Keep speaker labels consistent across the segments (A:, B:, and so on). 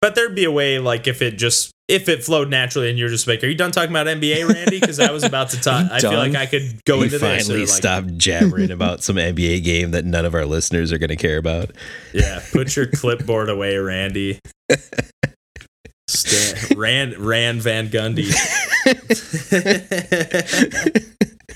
A: but there'd be a way, like if it just if it flowed naturally, and you're just like, "Are you done talking about NBA, Randy?" Because I was about to talk. I feel like I could go into this.
B: finally
A: or, like,
B: stopped jabbering about some NBA game that none of our listeners are going to care about.
A: Yeah, put your clipboard away, Randy. Stan, Rand Rand Van Gundy.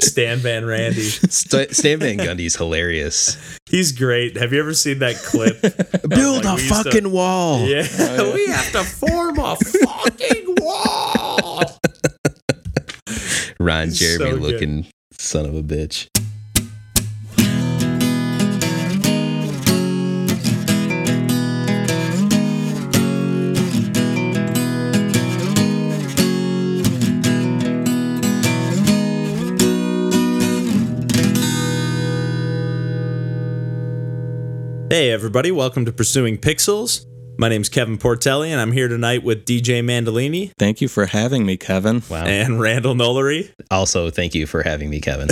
A: Stan Van Randy.
B: St- Stan Van Gundy's hilarious.
A: He's great. Have you ever seen that clip?
B: Build
A: like,
B: a
A: we used to-
B: fucking wall.
A: Yeah, we have to form a fucking wall.
B: Ron
A: So
B: Jeremy
A: good.
B: looking son of a bitch.
A: Hey, everybody, welcome to Pursuing Pixels. My name's Kevin Portelli, and I'm here tonight with DJ Mandolini
C: Thank you for having me, Kevin.
B: Wow.
A: and Randall Nolery.
B: Also, thank you for having me, Kevin.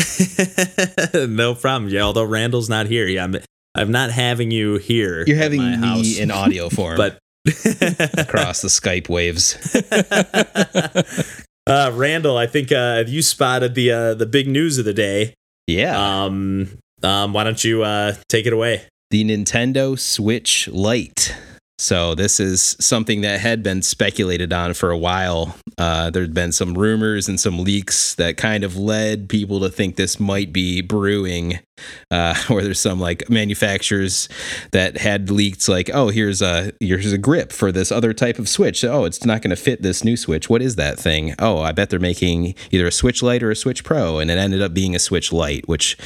A: no problem. Yeah, although Randall's not here, yeah, I'm, I'm not having you here.
B: You're having
A: my
B: me
A: house,
B: in audio form
A: but
B: across the Skype waves.
A: uh, Randall, I think uh, you spotted the uh, the big news of the day.
B: Yeah.
A: Um, um, why don't you uh, take it away?
B: The Nintendo Switch Lite. So this is something that had been speculated on for a while. Uh, there'd been some rumors and some leaks that kind of led people to think this might be brewing. Uh, where there's some like manufacturers that had leaked like, oh, here's a here's a grip for this other type of Switch. Oh, it's not going to fit this new Switch. What is that thing? Oh, I bet they're making either a Switch Lite or a Switch Pro, and it ended up being a Switch Lite, which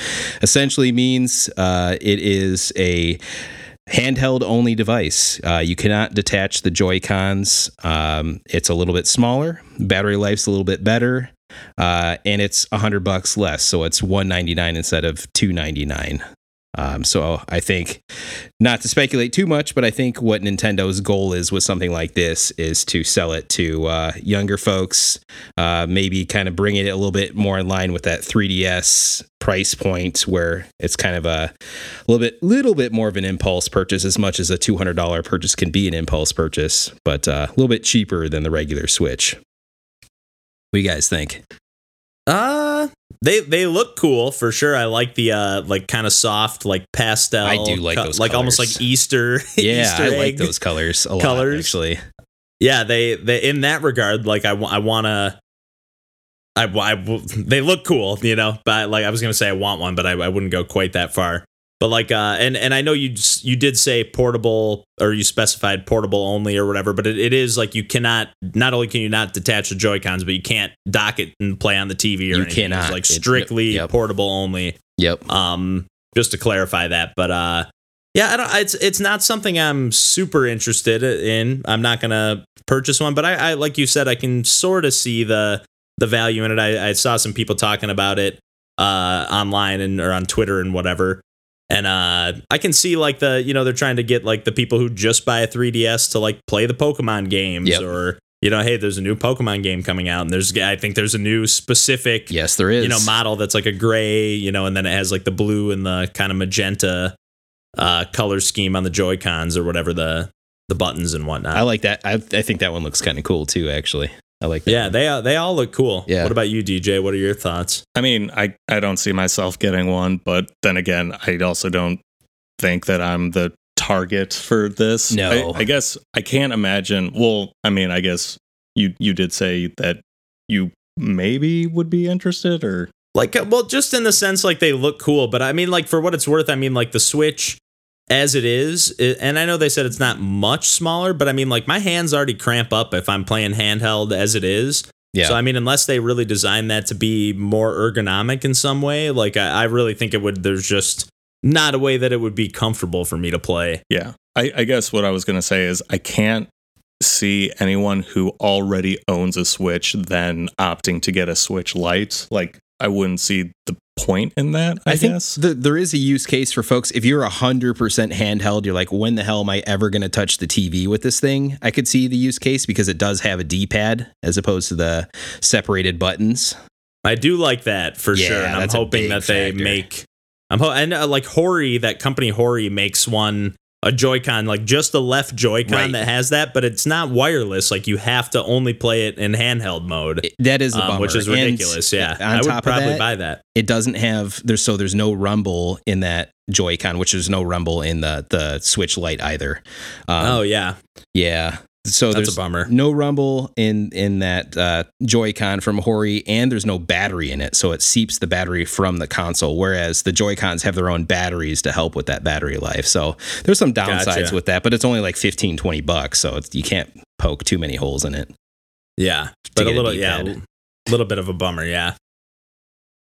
B: essentially means uh, it is a handheld only device. Uh, you cannot detach the Joy Cons. Um, it's a little bit smaller. Battery life's a little bit better, uh, and it's a hundred bucks less. So it's one ninety nine instead of two ninety nine. Um, so I think, not to speculate too much, but I think what Nintendo's goal is with something like this is to sell it to uh, younger folks, uh, maybe kind of bring it a little bit more in line with that 3DS price point, where it's kind of a little bit, little bit more of an impulse purchase, as much as a two hundred dollar purchase can be an impulse purchase, but uh, a little bit cheaper than the regular Switch. What do you guys think?
A: Uh they they look cool for sure. I like the uh like kind of soft like pastel.
B: I do like those
A: like almost
B: colors.
A: like Easter.
B: Yeah,
A: Easter
B: I like those colors a lot.
A: colors.
B: Actually,
A: Yeah, they they in that regard like I I want to. I, I they look cool, you know. But like I was gonna say, I want one, but I, I wouldn't go quite that far. But like, uh, and and I know you you did say portable, or you specified portable only, or whatever. But it, it is like you cannot. Not only can you not detach the Joy Cons, but you can't dock it and play on the TV or
B: You
A: anything.
B: cannot.
A: It's like
B: It-
A: strictly
B: yep.
A: portable only.
B: yep.
A: Um, just to clarify that, but uh, yeah, I don't. It's it's not something I'm super interested in. I'm not gonna purchase one, but I, I like you said, I can sort of see the the value in it. I, I saw some people talking about it uh online and or on Twitter and whatever. And uh, I can see like the you know they're trying to get like the people who just buy a 3ds to like play the Pokemon games
B: Yep.
A: or you know hey there's a new Pokemon game coming out and there's I think there's a new specific
B: Yes, there is.
A: you know model that's like a gray you know and then it has like the blue and the kind of magenta uh color scheme on the joy cons or whatever the the buttons and whatnot
B: I like that. I, I think that one looks kind of cool too. Actually, I like that.
A: yeah
B: one.
A: they uh, they all look cool
B: Yeah.
A: what about you dj what are your thoughts
C: I mean, I, I don't see myself getting one, but then again, I also don't think that I'm the target for this.
B: No.
C: I, I guess I can't imagine. Well, I mean, I guess you you did say that you maybe would be interested, or
A: like uh, well just in the sense like they look cool but i mean like for what it's worth i mean like the switch as it is and i know they said it's not much smaller but i mean like my hands already cramp up if i'm playing handheld as it is
B: yeah.
A: So I mean, unless they really design that to be more ergonomic in some way, like I, I really think it would. There's just not a way that it would be comfortable for me to play.
C: yeah. I, I guess what I was gonna say is I can't see anyone who already owns a Switch then opting to get a Switch Lite. Like I wouldn't see the point in that. I,
B: I think
C: guess.
B: the, there is a use case for folks. If you're 100% handheld, you're like, when the hell am I ever going to touch the TV with this thing? I could see the use case because it does have a D pad as opposed to the separated buttons.
A: I do like that for
B: Yeah,
A: sure, and I'm hoping
B: big
A: that they
B: factor.
A: make. I'm ho- and uh, like Hori, that company Hori makes one a Joy-Con, like just the left Joy-Con
B: Right.
A: that has that, but it's not wireless. Like you have to only play it in handheld mode,
B: It- that is a
A: um,
B: bummer.
A: which is
B: And
A: ridiculous. yeah,
B: On
A: I would
B: top of
A: probably
B: that,
A: buy that.
B: it doesn't have there's so there's no rumble in that Joy-Con, which there's no rumble in the the Switch Lite either. Um,
A: oh yeah,
B: yeah. So
A: that's
B: there's
A: a bummer.
B: no rumble in in that uh, Joy-Con from Hori, and there's no battery in it, so it seeps the battery from the console. Whereas the Joy-Cons have their own batteries to help with that battery life. So there's some downsides
A: Gotcha.
B: with that, but it's only like 15, 20 bucks, so it's, you can't poke too many holes in it.
A: Yeah, but a
B: get a
A: little, yeah, a little bit of a bummer. Yeah.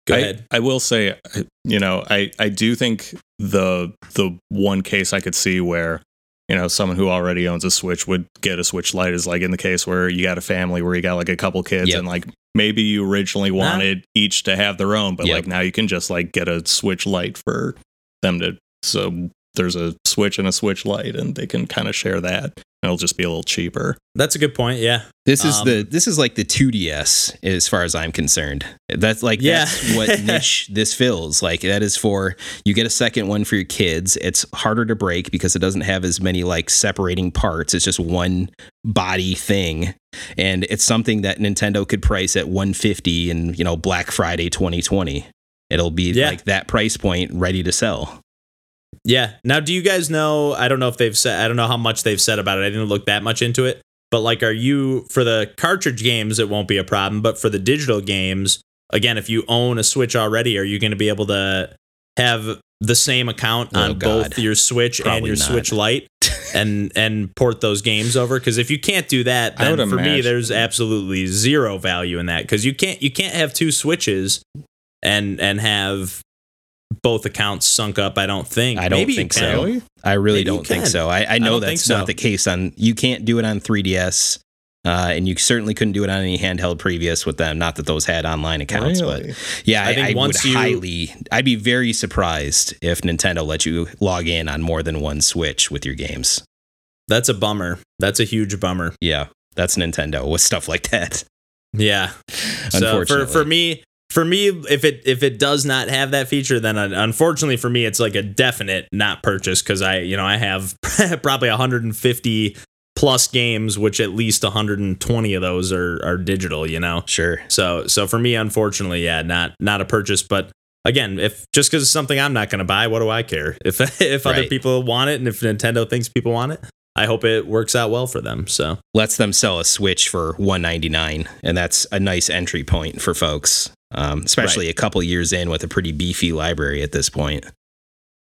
A: Go
C: I,
A: ahead.
C: I will say, you know, I, I do think the the one case I could see where, you know, someone who already owns a Switch would get a Switch Lite is like in the case where you got a family where you got like a couple kids
B: Yep.
C: and like maybe you originally wanted each to have their own, but
B: Yep.
C: like now you can just like get a Switch Lite for them to so there's a Switch and a Switch light and they can kind of share that. It'll just be a little cheaper.
A: That's a good point. Yeah.
B: This is
A: Um,
B: the this is like the 2DS as far as I'm concerned. That's like
A: Yeah.
B: that's what niche this fills. Like that is for you get a second one for your kids. It's harder to break because it doesn't have as many like separating parts. It's just one body thing. And it's something that Nintendo could price at 150 and you know, Black Friday 2020. It'll be
A: Yeah.
B: like that price point ready to sell.
A: Yeah. Now, do you guys know? I don't know if they've said. I don't know how much they've said about it. I didn't look that much into it. But like, are you for the cartridge games? It won't be a problem. But for the digital games, again, if you own a Switch already, are you going to be able to have the same account
B: Oh,
A: on both your Switch and your
B: not.
A: Switch Lite? and and port those games over because if you can't do that then for me there's absolutely zero value in that because you can't you can't have two switches and and have both accounts sunk up i don't think
B: I don't
A: Maybe
B: think so.
C: Really?
B: I really
A: Maybe
B: don't think so. I, I know
A: don't
B: that's
A: so.
B: not the case on. You can't do it on 3DS, uh, and you certainly couldn't do it on any handheld previous with them. Not that those had online accounts,
C: Really?
B: but yeah,
A: I
B: I,
A: think
B: I
A: once
B: would
A: you-
B: highly. I'd be very surprised if Nintendo let you log in on more than one Switch with your games.
A: that's a bummer that's a huge bummer
B: Yeah, that's Nintendo with stuff like that.
A: yeah so for for me for me if it if it does not have that feature then unfortunately for me it's like a definite not purchase because i you know i have probably 150 plus games which at least 120 of those are are digital you know
B: sure.
A: So so for me, unfortunately, yeah, not not a purchase. But again, if just because it's something I'm not going to buy, what do I care? If if other people want it and if Nintendo thinks people want it, I hope it works out well for them. So
B: lets them sell a Switch for 199 and that's a nice entry point for folks, um, especially a couple years in with a pretty beefy library at this point.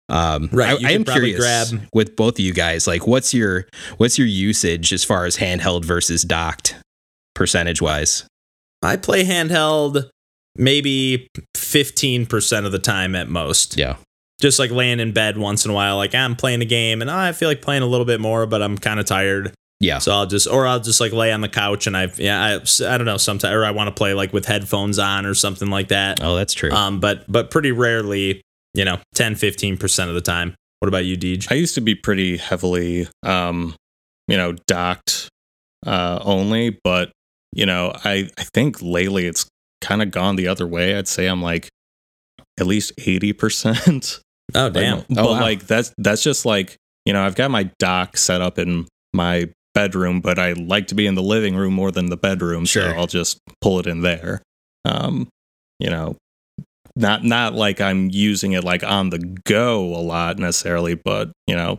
B: Um,
A: Right,
B: I, I am curious
A: grab-
B: with both of you guys, like, what's your what's your usage as far as handheld versus docked, percentage wise?
A: I play handheld maybe 15% of the time at most.
B: Yeah,
A: Just like laying in bed once in a while, like I'm playing a game and oh, I feel like playing a little bit more, but I'm kind of tired.
B: Yeah,
A: So I'll just, or I'll just like lay on the couch and I've, yeah, I, I don't know, sometimes, or I want to play like with headphones on or something like that.
B: oh, that's true.
A: Um, but but pretty rarely, you know, 10, 15% of the time. What about you, Deej?
C: I used to be pretty heavily, um, you know, docked uh, only, but you know, I I think lately it's kind of gone the other way. I'd say I'm like at least eighty percent.
A: Oh, damn.
C: but
B: Oh, wow.
C: like that's that's just like you know, I've got my dock set up in my bedroom, but I like to be in the living room more than the bedroom, so I'll just pull it in there. Um, you know, not not like I'm using it like on the go a lot necessarily, but you know,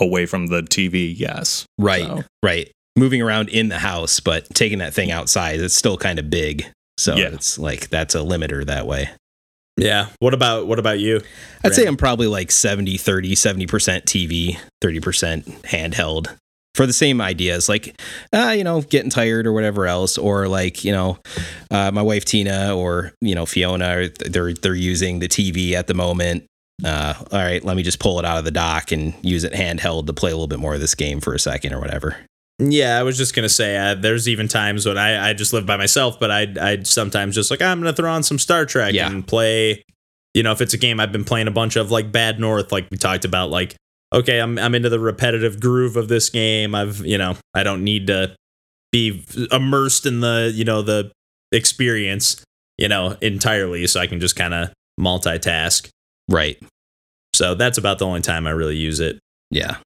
C: away from the TV, yes.
B: right,
C: so-
B: right. Moving around in the house, but taking that thing outside, it's still kind of big. So
C: Yeah.
B: it's like that's a limiter that way.
A: Yeah. What about what about you?
B: I'd say I'm probably like 70, 30, 70% TV, 30% handheld for the same ideas, like, uh, you know, getting tired or whatever else, or like, you know, uh, my wife Tina or, you know, Fiona, they're, they're using the TV at the moment. Uh, all right, let me just pull it out of the dock and use it handheld to play a little bit more of this game for a second or whatever.
A: Yeah, I was just gonna say uh, there's even times when I I just live by myself, but I I sometimes just like I'm gonna throw on some Star Trek
B: Yeah.
A: and play. You know, if it's a game I've been playing a bunch of, like Bad North, like we talked about, like okay, I'm I'm into the repetitive groove of this game. I've you know I don't need to be immersed in the you know the experience you know entirely, so I can just kind of multitask.
B: Right.
A: So that's about the only time I really use it.
B: Yeah.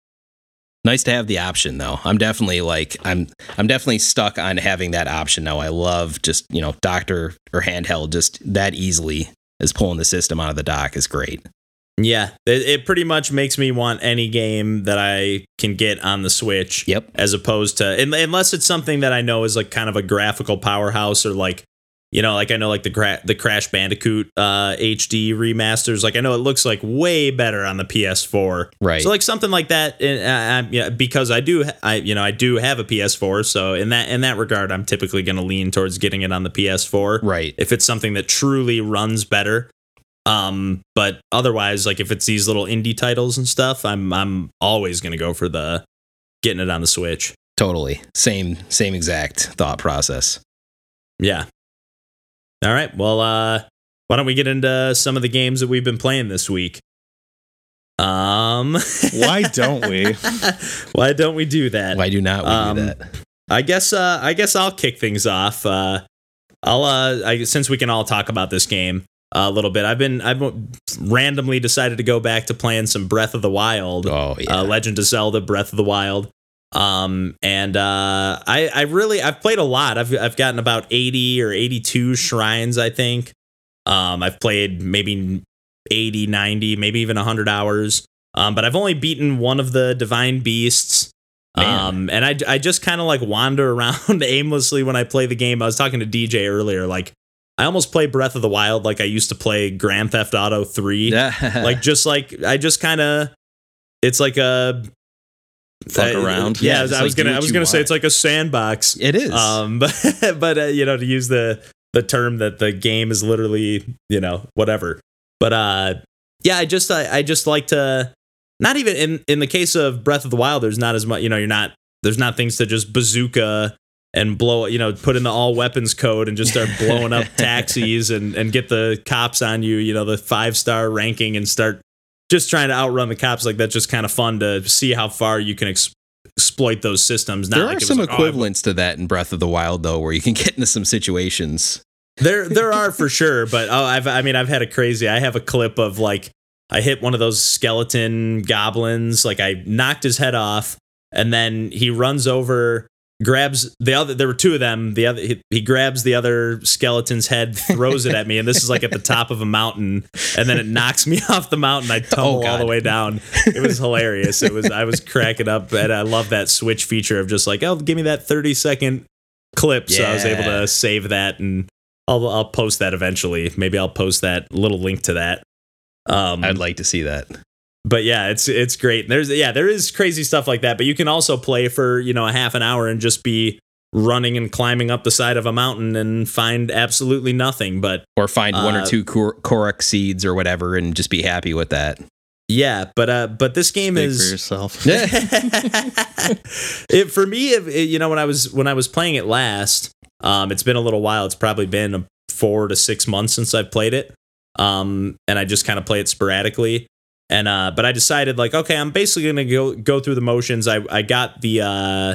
B: Nice to have the option though. I'm definitely like I'm I'm definitely stuck on having that option now. I love just, you know, doctor or handheld just that easily as pulling the system out of the dock is great.
A: Yeah, it, it pretty much makes me want any game that I can get on the Switch.
B: Yep.
A: As opposed to unless it's something that I know is like kind of a graphical powerhouse or like you know, like I know like the Cra- the Crash Bandicoot uh, HD remasters. Like I know it looks like way better on the PS4.
B: Right.
A: So like something like that. Uh, yeah, because I do, I you know I do have a PS4. So in that in that regard, I'm typically going to lean towards getting it on the PS4.
B: Right.
A: If it's something that truly runs better. Um, but otherwise, like if it's these little indie titles and stuff, I'm I'm always going to go for the getting it on the Switch.
B: Totally. Same same exact thought process.
A: Yeah. All right. Well, uh, why don't we get into some of the games that we've been playing this week? Um,
C: why don't we?
A: why don't we do that?
B: Why do not we
A: Um,
B: do that?
A: I guess. Uh, I guess I'll kick things off. Uh, I'll. Uh, I, since we can all talk about this game a little bit, I've been. I've randomly decided to go back to playing some Breath of the Wild.
B: Oh yeah.
A: uh, Legend of Zelda: Breath of the Wild. Um, and uh, I I really I've played a lot. I've I've gotten about eighty or eighty two shrines. I think. Um, I've played maybe 80, 90, maybe even hundred hours. Um, but I've only beaten one of the divine beasts.
B: Man.
A: Um, and I I just kind of like wander around aimlessly when I play the game. I was talking to DJ earlier, like. I almost play Breath of the Wild like I used to play Grand Theft Auto 3 like just like I just kind of it's like a
C: Fuck
A: I-
C: around.
A: Yeah,
B: Yeah,
A: I was
B: like, do
A: gonna I was gonna say it's like a sandbox.
B: it is.
A: Um, but but uh, you know to use the the term that the game is literally you know whatever. But uh, yeah, I just I, I just like to not even in in the case of Breath of the Wild. There's not as much you know you're not there's not things to just bazooka and blow you know put in the all weapons code and just start blowing up taxis and and get the cops on you you know the five star ranking and start just trying to outrun the cops like that's just kind of fun to see how far you can ex- exploit those systems Not
B: there
A: like
B: are some
A: like, oh,
B: equivalents to that in Breath of the Wild though, where you can get into some situations.
A: There, there are for sure, but oh, I've, I mean, I've had a crazy. I have a clip of like I hit one of those skeleton goblins, like I knocked his head off, and then he runs over, grabs the other. There were two of them. The other, he, he grabs the other skeleton's head, throws it at me, and this is like at the top of a mountain, and then it knocks me off the mountain. I tumble all the way down. It was hilarious. It was I was cracking up, and I love that switch feature of just like, oh, give me that thirty second clip, so I was able to save that and. I'll I'll post that eventually. Maybe I'll post that little link to that. Um,
B: I'd like to see that.
A: But yeah, it's it's great. There's yeah, there is crazy stuff like that. But you can also play for you know a half an hour and just be running and climbing up the side of a mountain and find absolutely nothing. But
B: Or find one or
A: Uh,
B: two Kor- Korok seeds or whatever and just be happy with that.
A: yeah, but uh, but this game
C: Speak
A: is
C: for yourself.
A: it for me it, it- you know when i was when i was playing it last um it's been a little while it's probably been four to six months since i've played it um and i just kind of play it sporadically and uh but i decided like okay i'm basically gonna go go through the motions. I i got the uh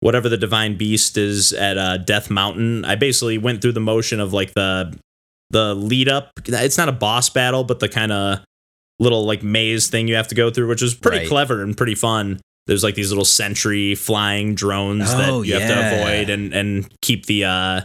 A: whatever the divine beast is at uh death mountain. I basically went through the motion of like the the lead up. It's not a boss battle but the kind of little like maze thing you have to go through which is pretty
B: Right.
A: clever and pretty fun. There's like these little sentry flying drones
B: Oh,
A: that you have to avoid and and keep the uh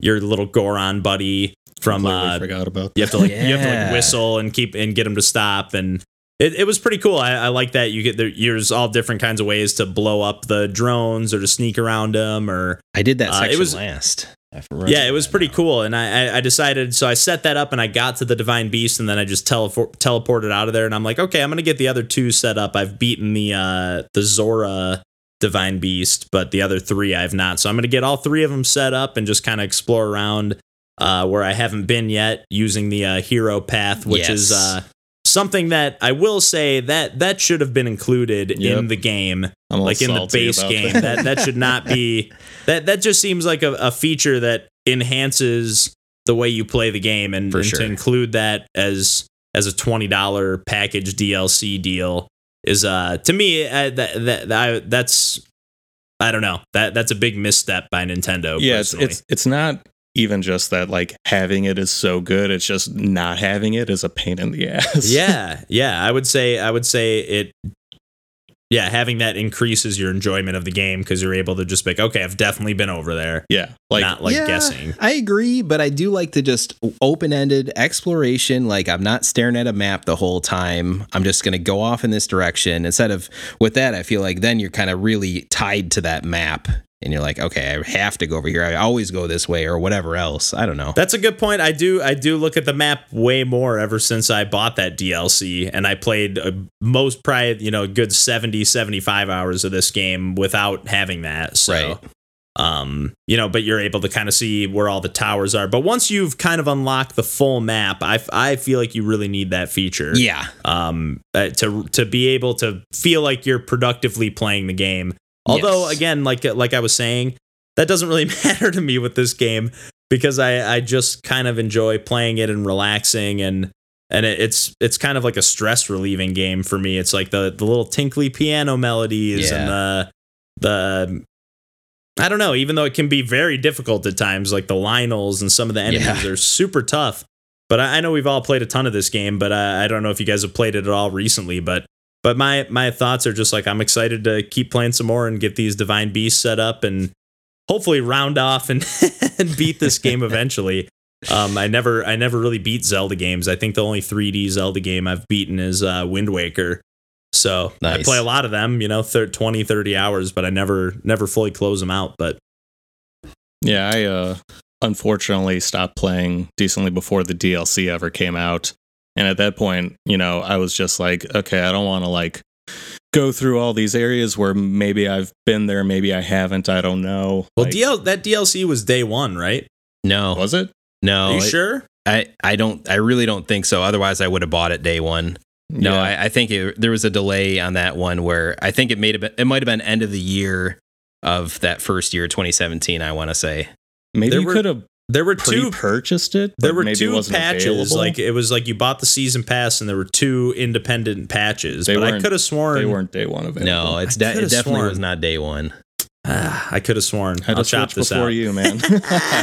A: your little goron buddy from
C: Completely
A: uh
C: forgot about That.
A: you have to like you have to like whistle and keep and get him to stop. And it, it was pretty cool. I, I like that you get there. There's all different kinds of ways to blow up the drones or to sneak around them or
B: I did that
A: Uh, it was-
B: last.
A: Yeah, it was pretty
B: now.
A: cool. And I, I, decided, so I set that up and I got to the Divine Beast and then I just teleport, teleported out of there. And I'm like, okay, I'm going to get the other two set up. I've beaten the, uh, the Zora Divine Beast, but the other three I've not. So I'm going to get all three of them set up and just kind of explore around uh, where I haven't been yet using the uh, hero path, which is uh, something that I will say that that should have been included in the game
C: I'm
A: like in the base game. That that should not be that that just seems like a, a feature that enhances the way you play the game and, and
B: sure.
A: to include that as as a twenty dollar package DLC deal is uh to me uh, that that I, that's I don't know that that's a big misstep by Nintendo.
C: yeah, it's,
A: personally.
C: it's it's not even just that like having it is so good. It's just not having it is a pain in the ass.
A: yeah, yeah. I would say I would say it yeah, having that increases your enjoyment of the game because you're able to just be like, okay, I've definitely been over there,
C: Yeah, like
A: not like
B: Yeah,
A: guessing.
B: I agree, but I do like to just open ended exploration. Like I'm not staring at a map the whole time. I'm just going to go off in this direction. Instead of with that, I feel like then you're kind of really tied to that map. And you're like, okay, I have to go over here. I always go this way or whatever else. I don't know.
A: That's a good point. I do I do look at the map way more ever since I bought that DLC and I played uh, most probably, you know, a good 70 75 hours of this game without having that. So
B: Right.
A: um, you know, but you're able to kind of see where all the towers are. But once you've kind of unlocked the full map, I I feel like you really need that feature.
B: yeah.
A: um, uh, to to be able to feel like you're productively playing the game. Although,
B: Yes.
A: again, like like I was saying, that doesn't really matter to me with this game because I I just kind of enjoy playing it and relaxing and and it, it's it's kind of like a stress relieving game for me. It's like the the little tinkly piano melodies and the the I don't know, even though it can be very difficult at times, like the Lynels and some of the enemies
B: Yeah.
A: are super tough. But I, I know we've all played a ton of this game, but I, I don't know if you guys have played it at all recently. But but my my thoughts are just like I'm excited to keep playing some more and get these divine beasts set up and hopefully round off and, and beat this game eventually. Um, I never I never really beat Zelda games. I think the only 3D Zelda game I've beaten is uh, Wind Waker. So I play a lot of them, you know, thir- 20, 30 hours, but I never never fully close them out. But
C: Yeah, I uh, unfortunately stopped playing decently before the DLC ever came out. And at that point, you know, I was just like, okay, I don't want to like go through all these areas where maybe I've been there, maybe I haven't, I don't know.
A: well,
C: Like,
A: DL that DLC was day one, right?
B: No.
C: was it?
B: No.
A: Are you
B: it-
A: sure?
B: I, I don't I really don't think so. Otherwise I would have bought it day one. No,
C: Yeah.
B: I, I think it, there was a delay on that one where I think it made it might have been end of the year of that first year, 2017. I want to say.
C: maybe
A: there
C: you
A: were
C: could have
A: There were two
C: pre-purchased it.
A: there were two patches.
C: available.
A: Like it was like you bought the season pass and there were two independent patches.
C: They
A: but I could have sworn
C: they weren't day one available.
B: No, it's de- it definitely
A: sworn.
B: was not day one.
A: Ah, I could have sworn.
C: had
A: I'll chop this
C: before
A: out.
C: you, man.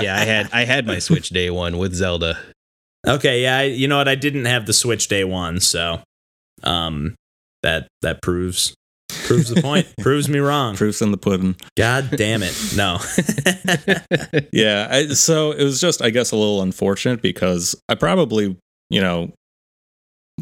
B: Yeah, I had I had my Switch day one with Zelda.
A: Okay, yeah, I, you know what? I didn't have the Switch day one, so um, that that proves proves the point. proves me wrong.
C: Proofs in the pudding.
A: God damn it! No.
C: yeah I, so it was just i guess a little unfortunate because i probably you know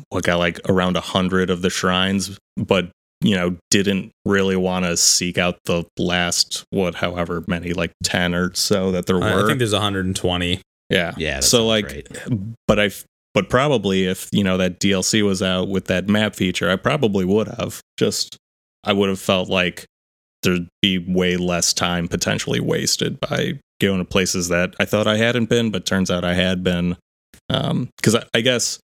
C: what got like around a hundred of the shrines but you know didn't really want to seek out the last what however many like 10 or so that there were.
A: I think there's 120.
C: yeah
B: Yeah,
C: so like
B: right.
C: but i but probably if you know that dlc was out with that map feature i probably would have just i would have felt like there'd be way less time potentially wasted by going to places that i thought i hadn't been but turns out i had been. Um because I, I guess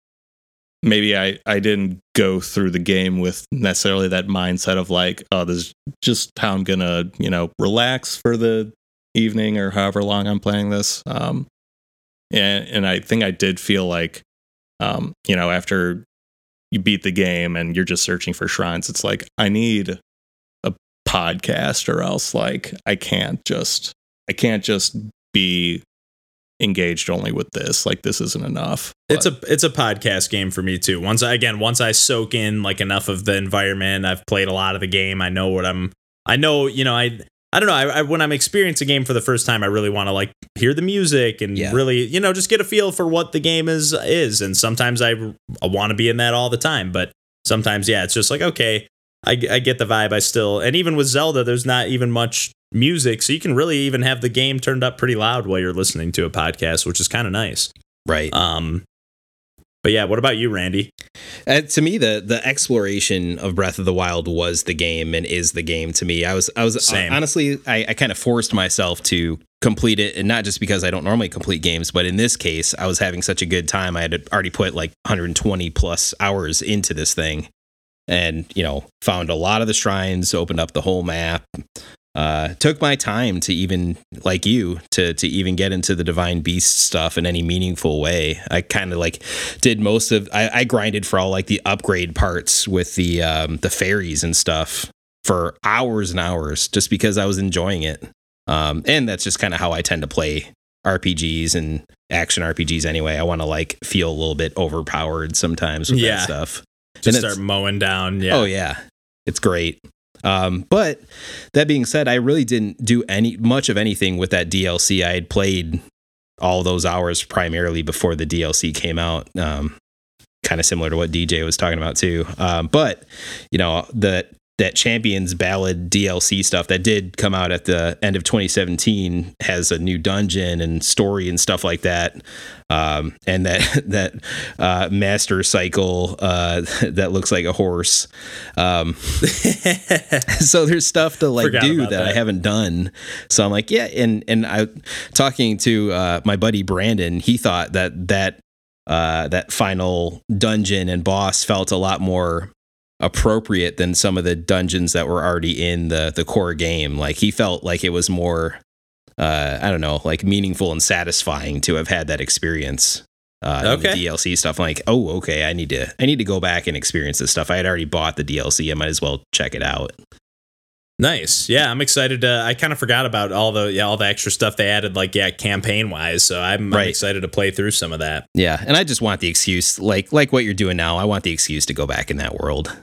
C: maybe i i didn't go through the game with necessarily that mindset of like oh this is just how i'm gonna you know relax for the evening or however long i'm playing this. Um and and I think I did feel like, um, you know, after you beat the game and you're just searching for shrines, it's like I need a podcast, or else like I can't just I can't just be engaged only with this. Like this isn't enough.
A: It's a it's a podcast game for me too. Once I again, once I soak in like enough of the environment, I've played a lot of the game. I know what I'm. I know you know I. I don't know. I, I, when I'm experiencing a game for the first time, I really want to like hear the music and
B: Yeah.
A: really, you know, just get a feel for what the game is is. And sometimes I, I want to be in that all the time, but sometimes, yeah, it's just like okay, I, I get the vibe. I still, and even with Zelda, there's not even much music, so you can really even have the game turned up pretty loud while you're listening to a podcast, which is kind of nice.
B: Right.
A: Um, but yeah, what about you, Randy?
B: Uh, to me, the the exploration of Breath of the Wild was the game and is the game to me. I was I was
A: Same.
B: honestly I, I kind of forced myself to complete it, and not just because I don't normally complete games, but in this case, I was having such a good time. I had already put like 120 plus hours into this thing, and you know found a lot of the shrines, opened up the whole map. Uh, took my time to even like you to to even get into the divine beast stuff in any meaningful way. I kind of like did most of I, I grinded for all like the upgrade parts with the um, the fairies and stuff for hours and hours just because I was enjoying it. Um, and that's just kind of how I tend to play RPGs and action RPGs anyway. I want to like feel a little bit overpowered sometimes with
A: Yeah.
B: that stuff.
A: Just
B: And
A: start mowing down. Yeah.
B: Oh yeah. It's great. Um, but that being said, I really didn't do any much of anything with that DLC. I had played all those hours primarily before the DLC came out. Um, kind of similar to what DJ was talking about too. Um, but you know, the that Champions Ballad DLC stuff that did come out at the end of 2017 has a new dungeon and story and stuff like that. Um, and that that uh, master cycle uh, that looks like a horse. Um, so there's stuff to like
A: Forgot
B: do that,
A: about
B: I haven't done. So I'm like, yeah, and and I talking to uh, my buddy Brandon, he thought that that uh, that final dungeon and boss felt a lot more appropriate than some of the dungeons that were already in the the core game. Like he felt like it was more uh I don't know, like meaningful and satisfying to have had that experience. Uh in the
A: Okay.
B: DLC stuff. I'm like, oh okay, I need to I need to go back and experience this stuff. I had already bought the DLC, I might as well check it out.
A: Nice. Yeah, I'm excited to I kind of forgot about all the yeah, all the extra stuff they added like yeah, campaign wise. So I'm, I'm excited to play through some of that.
B: Yeah. And I just want the excuse, like like what you're doing now, I want the excuse to go back in that world.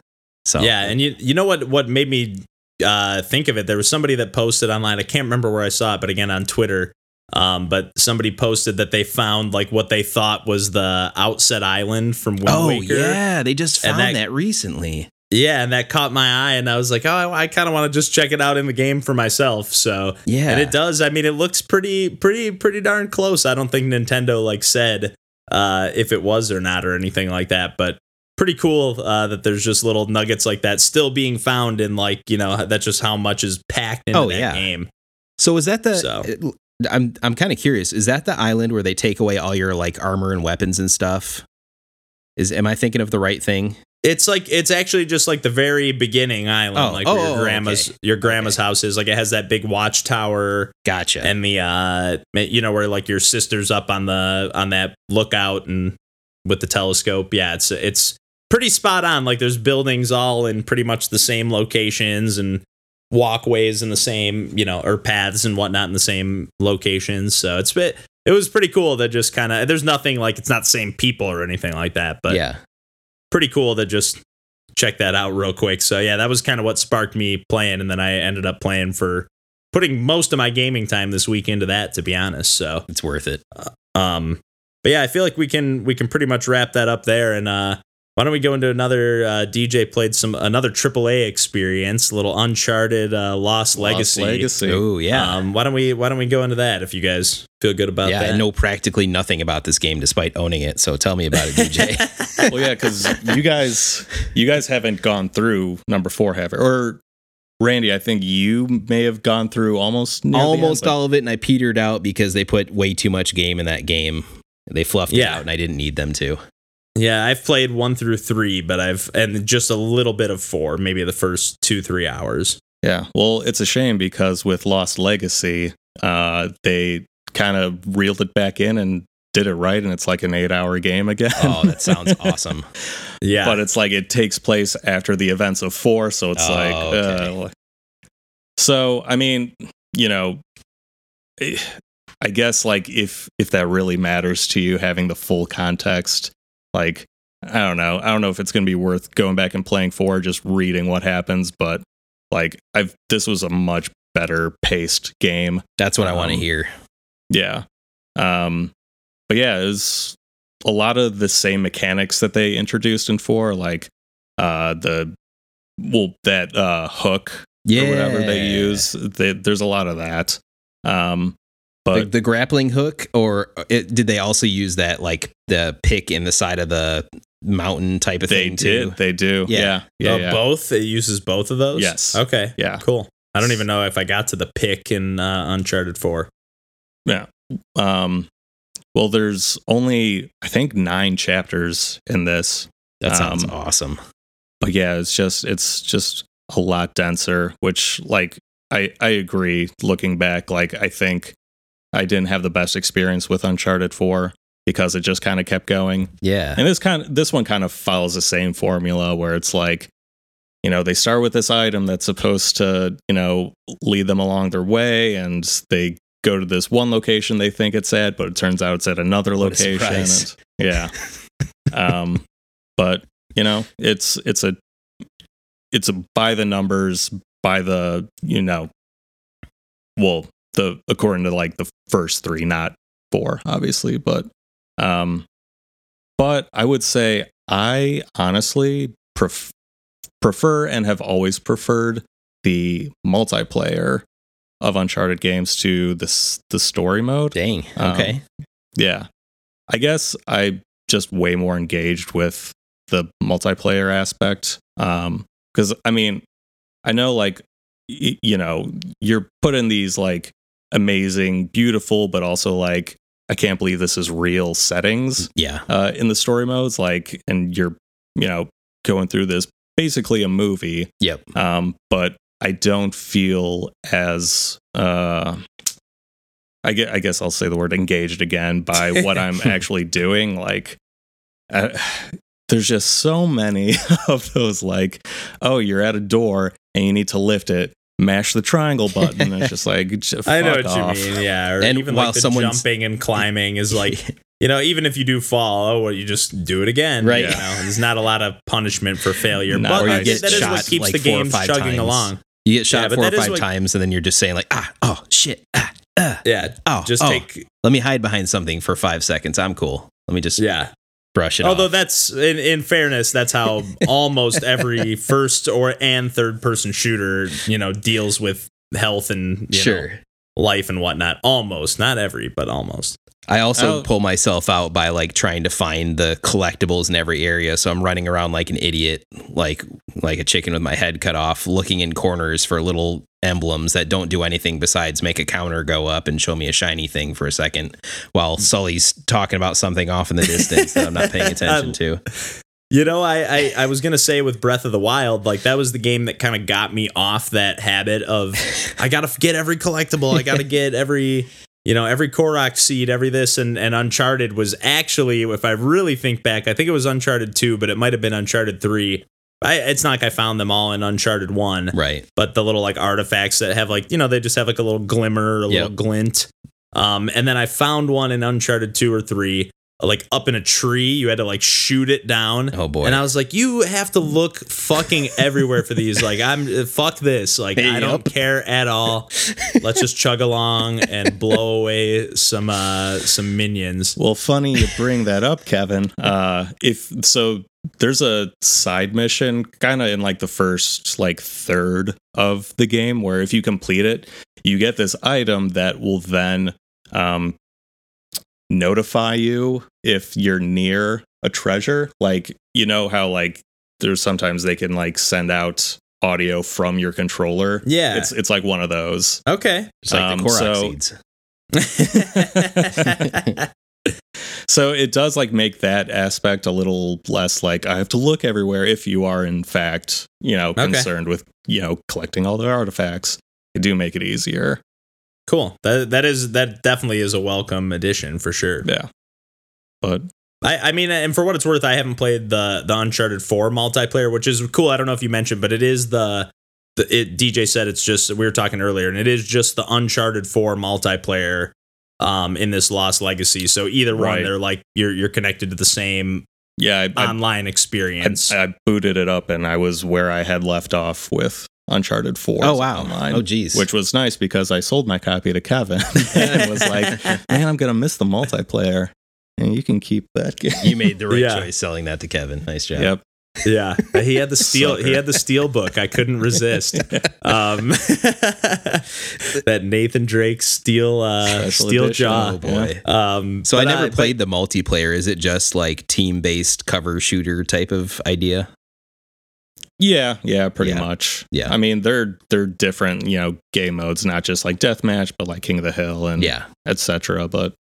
B: So
A: Yeah, and you you know what what made me uh, think of it? There was somebody that posted online. I can't remember where I saw it, but again on Twitter. Um, but somebody posted that they found like what they thought was the Outset Island from Wind
B: Oh
A: Waker.
B: yeah, they just found
A: that-
B: that, recently.
A: Yeah, and that caught my eye, and I was like, oh, I, I kind of want to just check it out in the game for myself. So
B: Yeah.
A: and it does. I mean, it looks pretty, pretty, pretty darn close. I don't think Nintendo like said uh, if it was or not or anything like that, but pretty cool uh, that there's just little nuggets like that still being found in like you know that's just how much is packed into
B: Oh,
A: that
B: yeah.
A: game.
B: So is that the?
A: So.
B: I'm I'm kind of curious. Is that the island where they take away all your like armor and weapons and stuff? Is am I thinking of the right thing?
A: It's like it's actually just like the very beginning island,
B: Oh,
A: like
B: oh,
A: where
B: oh,
A: your grandma's
B: okay.
A: your grandma's house is. Like it has that big watchtower
B: Gotcha.
A: and the uh you know where like your sister's up on the on that lookout and with the telescope yeah it's it's pretty spot on like there's buildings all in pretty much the same locations and walkways in the same you know or paths and whatnot in the same locations so it's it, it was pretty cool that just kind of there's nothing like it's not the same people or anything like that but
B: yeah.
A: Pretty cool to just check that out real quick. So yeah, that was kind of what sparked me playing, and then I ended up playing for putting most of my gaming time this week into that, to be honest. So
B: It's worth it.
A: um, but yeah, I feel like we can we can pretty much wrap that up there, and uh. Why don't we go into another uh, DJ played some another AAA experience, a little Uncharted uh, Lost, Legacy.
C: Lost Legacy.
B: Oh yeah.
A: Um, why don't we Why don't we go into that if you guys feel good about
B: yeah,
A: that?
B: I know practically nothing about this game despite owning it. So tell me about it, DJ.
C: well, yeah, because you guys, you guys haven't gone through number four, have you? Or Randy, I think you may have gone through almost near the end,
B: Almost all of it, and I petered out because they put way too much game in that game. They fluffed it out, and I didn't need them to.
A: Yeah, I've played one through three, but I've and just a little bit of four, maybe the first two three hours.
C: Yeah. Well, it's a shame because with Lost Legacy, uh, they kind of reeled it back in and did it right, and it's like an eight-hour game again.
B: Oh, that sounds awesome.
A: Yeah,
C: but it's like it takes place after the events of four, so it's
B: Oh,
C: like.
B: okay.
C: Uh, so I mean, you know, I guess like if if that really matters to you, having the full context, like I don't know, I don't know if it's going to be worth going back and playing four, just reading what happens, but like I've this was a much better paced game.
B: That's what I want to
C: Um,
B: hear.
C: Yeah. Um but yeah, it was a lot of the same mechanics that they introduced in 4 like uh the well that uh hook
B: Yeah,
C: or whatever they use. They, there's a lot of that. Um but
B: the grappling hook, or it, did they also use that like the pick in the side of the mountain type of
C: they
B: thing
C: did.
B: too?
C: They do.
B: Yeah.
C: Yeah. Yeah.
A: Oh,
C: yeah.
A: both. It uses both of those.
C: Yes.
A: Okay.
C: Yeah.
A: Cool. I don't even know if I got to the pick in uh, Uncharted Four.
C: Yeah. Um well there's only I think 9 chapters in this.
B: That sounds
C: Um,
B: awesome.
C: but yeah, it's just it's just a lot denser, which like I I agree looking back, like I think I didn't have the best experience with Uncharted 4 because it just kind of kept going.
B: Yeah,
C: And this kind of this one kind of follows the same formula where it's like you know, they start with this item that's supposed to, you know, lead them along their way and they go to this one location they think it's at, but it turns out it's at another location. And- yeah. um but, you know, it's it's a it's a by the numbers, by the you know, well, the according to like the first three, not four, obviously, but um, but I would say I honestly pref- prefer and have always preferred the multiplayer of Uncharted games to this the story mode.
B: Dang.
C: Um,
B: Okay.
C: Yeah. I guess I just way more engaged with the multiplayer aspect. Um, cause I mean, I know like, y- you know, you're put in these like amazing, beautiful, but also like, I can't believe this is real settings,
B: yeah.
C: uh, in the story modes. Like, and you're, you know, going through this basically a movie.
B: Yep.
C: Um, but I don't feel as uh I guess, I guess I'll say the word engaged again by what I'm actually doing. Like, uh, there's just so many of those. Like, oh, you're at a door and you need to lift it. Mash the triangle button. It's just like
A: I know what
C: off.
A: you mean. Yeah, or
B: And
A: even
B: while
A: like the
B: someone's-
A: jumping and climbing is like, you know, even if you do fall, oh, well, you just do it again.
B: Right.
A: You know, there's not a lot of punishment for failure,
C: No,
A: but
C: or you get
A: guess that is what keeps
B: like
A: the game chugging
B: times.
A: along.
B: You get shot
A: Yeah,
B: four or five
A: what-
B: times, and then you're just saying like, ah, oh shit, ah, ah,
A: Yeah,
B: oh,
A: just
B: oh.
A: take.
B: Let me hide behind something for five seconds. I'm cool. Let me just
A: Yeah,
B: brush it
A: although
B: off.
A: that's in, in fairness, that's how almost every first or and third person shooter, you know, deals with health and you
B: sure.
A: know, life and whatnot. Almost, not every, but almost.
B: I also
C: Oh.
B: pull myself out by like trying to find the collectibles in every area. So I'm running around like an idiot, like like a chicken with my head cut off, looking in corners for little emblems that don't do anything besides make a counter go up and show me a shiny thing for a second while Sully's talking about something off in the distance that I'm not paying attention to.
A: You know, I, I I was gonna say with Breath of the Wild, like that was the game that kind of got me off that habit of I gotta get every collectible, I gotta get every you know every Korok seed, every this, and and Uncharted was actually, if I really think back, I think it was Uncharted two, but it might have been Uncharted three. I, it's not like I found them all in Uncharted one,
B: Right.
A: but the little like artifacts that have like you know they just have like a little glimmer, a little glint. Um, and then I found one in Uncharted two or three, like up in a tree. You had to like shoot it down.
B: Oh boy.
A: And I was like, you have to look fucking everywhere for these. Like, I'm uh, fuck this. Like, I don't care at all. Let's just chug along and blow away some uh some minions.
C: Well, funny you bring that up, Kevin. Uh, if so, there's a side mission kind of in like the first like third of the game where if you complete it, you get this item that will then um, notify you if you're near a treasure. Like you know how like there's sometimes they can like send out audio from your controller.
A: Yeah.
C: It's it's like one of those.
A: okay.
B: Just like
C: um,
B: the Korok
C: so-
B: seeds.
C: So it does like make that aspect a little less like I have to look everywhere if you are in fact, you know,
A: Okay.
C: concerned with, you know, collecting all the artifacts. They do make it easier.
A: Cool. That that is that definitely is a welcome addition for sure.
C: Yeah. But
A: I, I mean, and for what it's worth, I haven't played the the Uncharted Four multiplayer, which is cool. I don't know if you mentioned, but it is the the it, DJ said it's just we were talking earlier, and it is just the Uncharted Four multiplayer um in this Lost Legacy. So either one, they're like you're you're connected to the same
C: yeah, I, I,
A: online experience.
C: I, I booted it up and I was where I had left off with Uncharted 4.
B: Oh wow.
C: Online,
B: Oh geez.
C: which was nice because I sold my copy to Kevin and was like, man, I'm going to miss the multiplayer. And you can keep that game.
B: you made the right
A: Yeah.
B: choice selling that to Kevin. Nice job.
C: Yep.
A: yeah, he had the steel. he had the steel book. I couldn't resist. Um, that Nathan Drake steel uh,
C: Special
A: steel
C: edition.
A: jaw.
B: Oh boy.
A: Um,
B: So I
A: but,
B: never
A: uh, but-
B: played the multiplayer. Is it just like team based cover shooter type of idea?
C: Yeah, yeah, pretty
B: Yeah.
C: much.
B: Yeah.
C: I mean, they're they're different, you know, game modes, not just like deathmatch, but like King of the Hill and
B: Yeah.
C: etc. But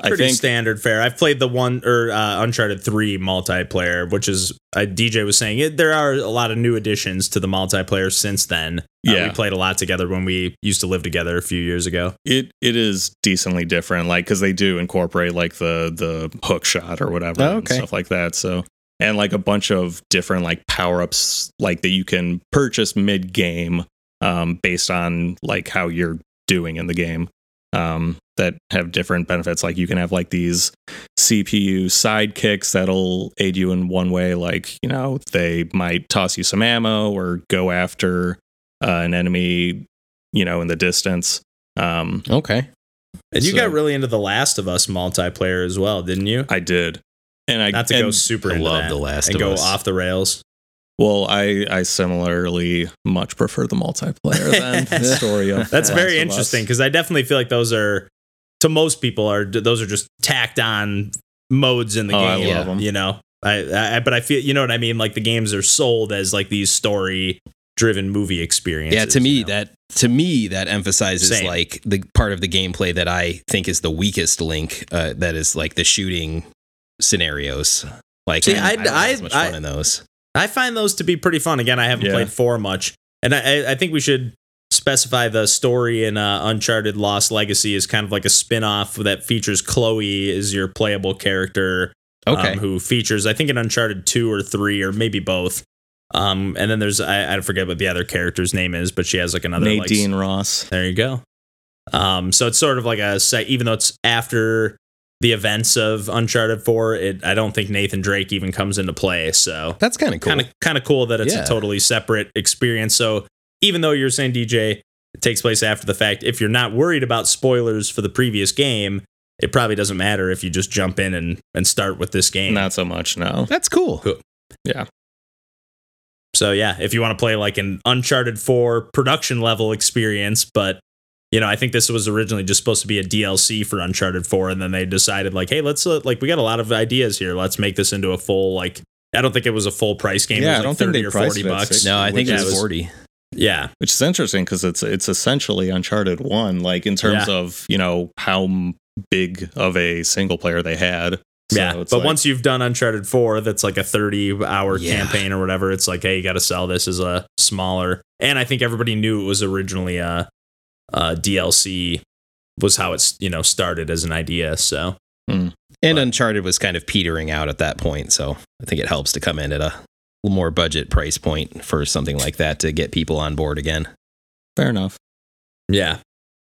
C: I
A: pretty
C: think
A: standard fare. I've played the one or uh, Uncharted Three multiplayer, which is uh, DJ was saying it, there are a lot of new additions to the multiplayer since then. Uh,
C: Yeah.
A: we played a lot together when we used to live together a few years ago.
C: it it is decently different, like because they do incorporate like the the hook shot or whatever
B: Oh,
C: and stuff like that. So and like a bunch of different like power ups like that you can purchase mid game, um, based on like how you're doing in the game. um, that have different benefits. Like you can have like these CPU sidekicks that'll aid you in one way. Like you know they might toss you some ammo or go after uh, an enemy, you know, in the distance. Um,
B: Okay.
A: And you
C: So-
A: got really into The Last of Us multiplayer as well, didn't you?
C: I did, and I
A: Not to go super
B: I
A: into
B: love
A: that
B: The Last
A: and
B: of
A: go
B: Us.
A: off the rails.
C: Well, I I similarly much prefer the multiplayer than the story of.
A: That's
C: Last
A: very
C: of
A: interesting because I definitely feel like those are to most people are those are just tacked on modes in the
C: Oh, I
A: game.
C: love 'em.
A: You know, I, I but I feel you know what I mean. Like the games are sold as like these story driven movie experiences.
B: Yeah, to me
A: you know?
B: that to me that emphasizes
A: Same.
B: like the part of the gameplay that I think is the weakest link. Uh, that is like the shooting scenarios. Like,
A: See,
B: I,
A: I-
B: I, don't
A: I-
B: as much
A: I-
B: fun in those.
A: I find those to be pretty fun. Again, I haven't
C: Yeah.
A: played four much, and I, I think we should specify the story in uh, Uncharted Lost Legacy is kind of like a spin off that features Chloe as your playable character.
B: Okay,
A: um, who features I think in Uncharted two or three or maybe both. Um, and then there's I, I forget what the other character's name is, but she has like another like,
C: Nadine Ross.
A: there you go. Um, so it's sort of like a sec- even though it's after the events of Uncharted four, it I don't think Nathan Drake even comes into play. So
B: that's kind of cool.
A: kind of kind of cool that it's
B: Yeah.
A: a totally separate experience. So even though you're saying DJ it takes place after the fact, if you're not worried about spoilers for the previous game, it probably doesn't matter if you just jump in and and start with this game.
C: Not so much. No.
B: that's cool.
A: Cool.
C: Yeah.
A: So yeah, if you want to play like an Uncharted 4 production level experience, but you know, I think this was originally just supposed to be a DLC for Uncharted 4 and then they decided like, hey, let's uh, like we got a lot of ideas here. Let's make this into a full like I don't think it was a full price game.
C: Yeah,
A: it was
C: I don't think
A: 30
C: they
A: or 40
C: it
A: bucks.
C: 60.
B: No, I think it was
A: is-
B: forty.
A: Yeah.
C: Which is interesting because it's it's essentially Uncharted One, like in terms
A: Yeah.
C: of you know how big of a single player they had. So
A: yeah, but
C: like-
A: once you've done Uncharted 4, that's like a 30 hour
B: Yeah.
A: campaign or whatever, it's like, hey, you got to sell this as a smaller. And I think everybody knew it was originally a, a DLC, was how it's, you know, started as an idea. So,
B: And
A: But-
B: Uncharted was kind of petering out at that point, so I think it helps to come in at a more budget price point for something like that to get people on board again.
C: fair enough.
A: yeah.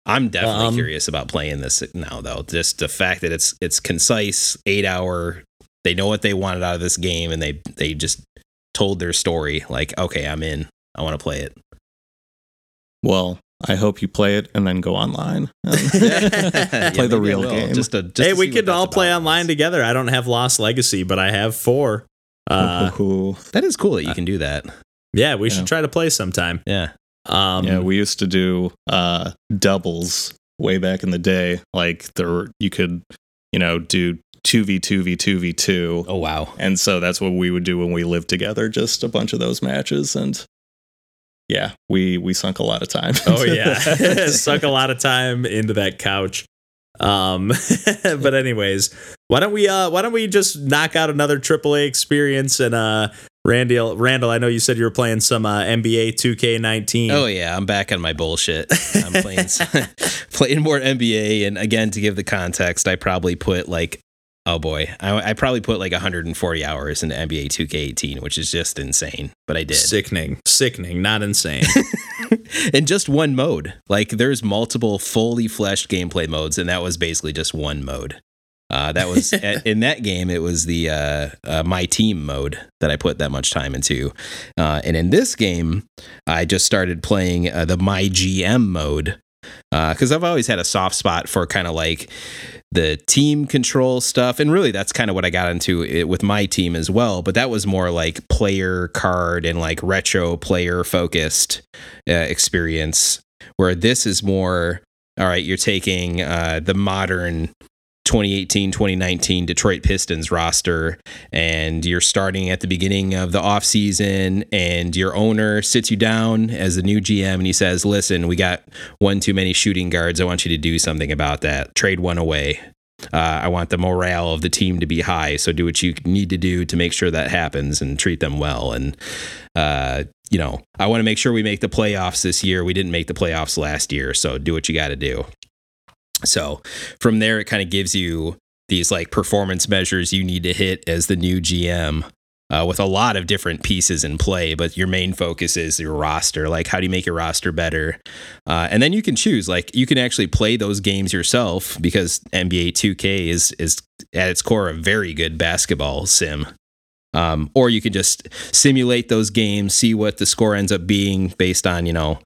B: I'm definitely
A: Um,
B: curious about playing this now, though. Just the fact that it's it's concise, eight hour. They know what they wanted out of this game, and they they just told their story. Like, okay, I'm in. I want to play it.
C: Well, I hope you play it and then go online. and
B: Yeah,
C: play the real
B: will,
C: game.
B: Just to, just
A: hey, we could all play
B: about.
A: online together. I don't have Lost Legacy, but I have four. Uh,
C: Ooh.
B: That is cool that you can do that.
A: yeah, we
C: Yeah.
A: should try to play sometime.
B: Yeah.
A: Um,
C: yeah, we used to do uh, doubles way back in the day. Like there, were, you could, you know, do two v two v two v two.
B: Oh wow.
C: and so that's what we would do when we lived together. Just a bunch of those matches, and yeah, we we sunk a lot of time.
A: Oh yeah,
C: that.
A: suck a lot of time into that couch. Um, but anyways, why don't we uh why don't we just knock out another AAA experience and uh Randall Randall, I know you said you were playing some uh, NBA 2K19.
B: Oh yeah, I'm back on my bullshit. I'm playing playing more NBA, and again, to give the context, I probably put like, oh boy, I, I probably put like 140 hours into NBA 2K18, which is just insane. But I did
A: Sickening, sickening, not insane.
B: in just one mode. Like, there's multiple fully fleshed gameplay modes, and that was basically just one mode. Uh, that was in that game. It was the uh, uh, my team mode that I put that much time into, uh, and in this game, I just started playing uh, the my GM mode because I've always had a soft spot for kind of like the team control stuff, and really that's kind of what I got into it with my team as well. But that was more like player card and like retro player focused uh, experience, where this is more. All right, you're taking uh, the modern 2018 2019 Detroit Pistons roster and you're starting at the beginning of the offseason and your owner sits you down as the new GM and he says, "Listen, we got one too many shooting guards. I want you to do something about that. Trade one away. Uh, I want the morale of the team to be high. So do what you need to do to make sure that happens and treat them well. And uh, you know, I want to make sure we make the playoffs this year. We didn't make the playoffs last year, so do what you got to do." So from there, it kind of gives you these like performance measures you need to hit as the new GM. uh, with a lot of different pieces in play, but your main focus is your roster. Like, how do you make your roster better? Uh, and then you can choose. Like, you can actually play those games yourself because NBA 2K is is at its core a very good basketball sim. Um, or you can just simulate those games, see what the score ends up being based on you know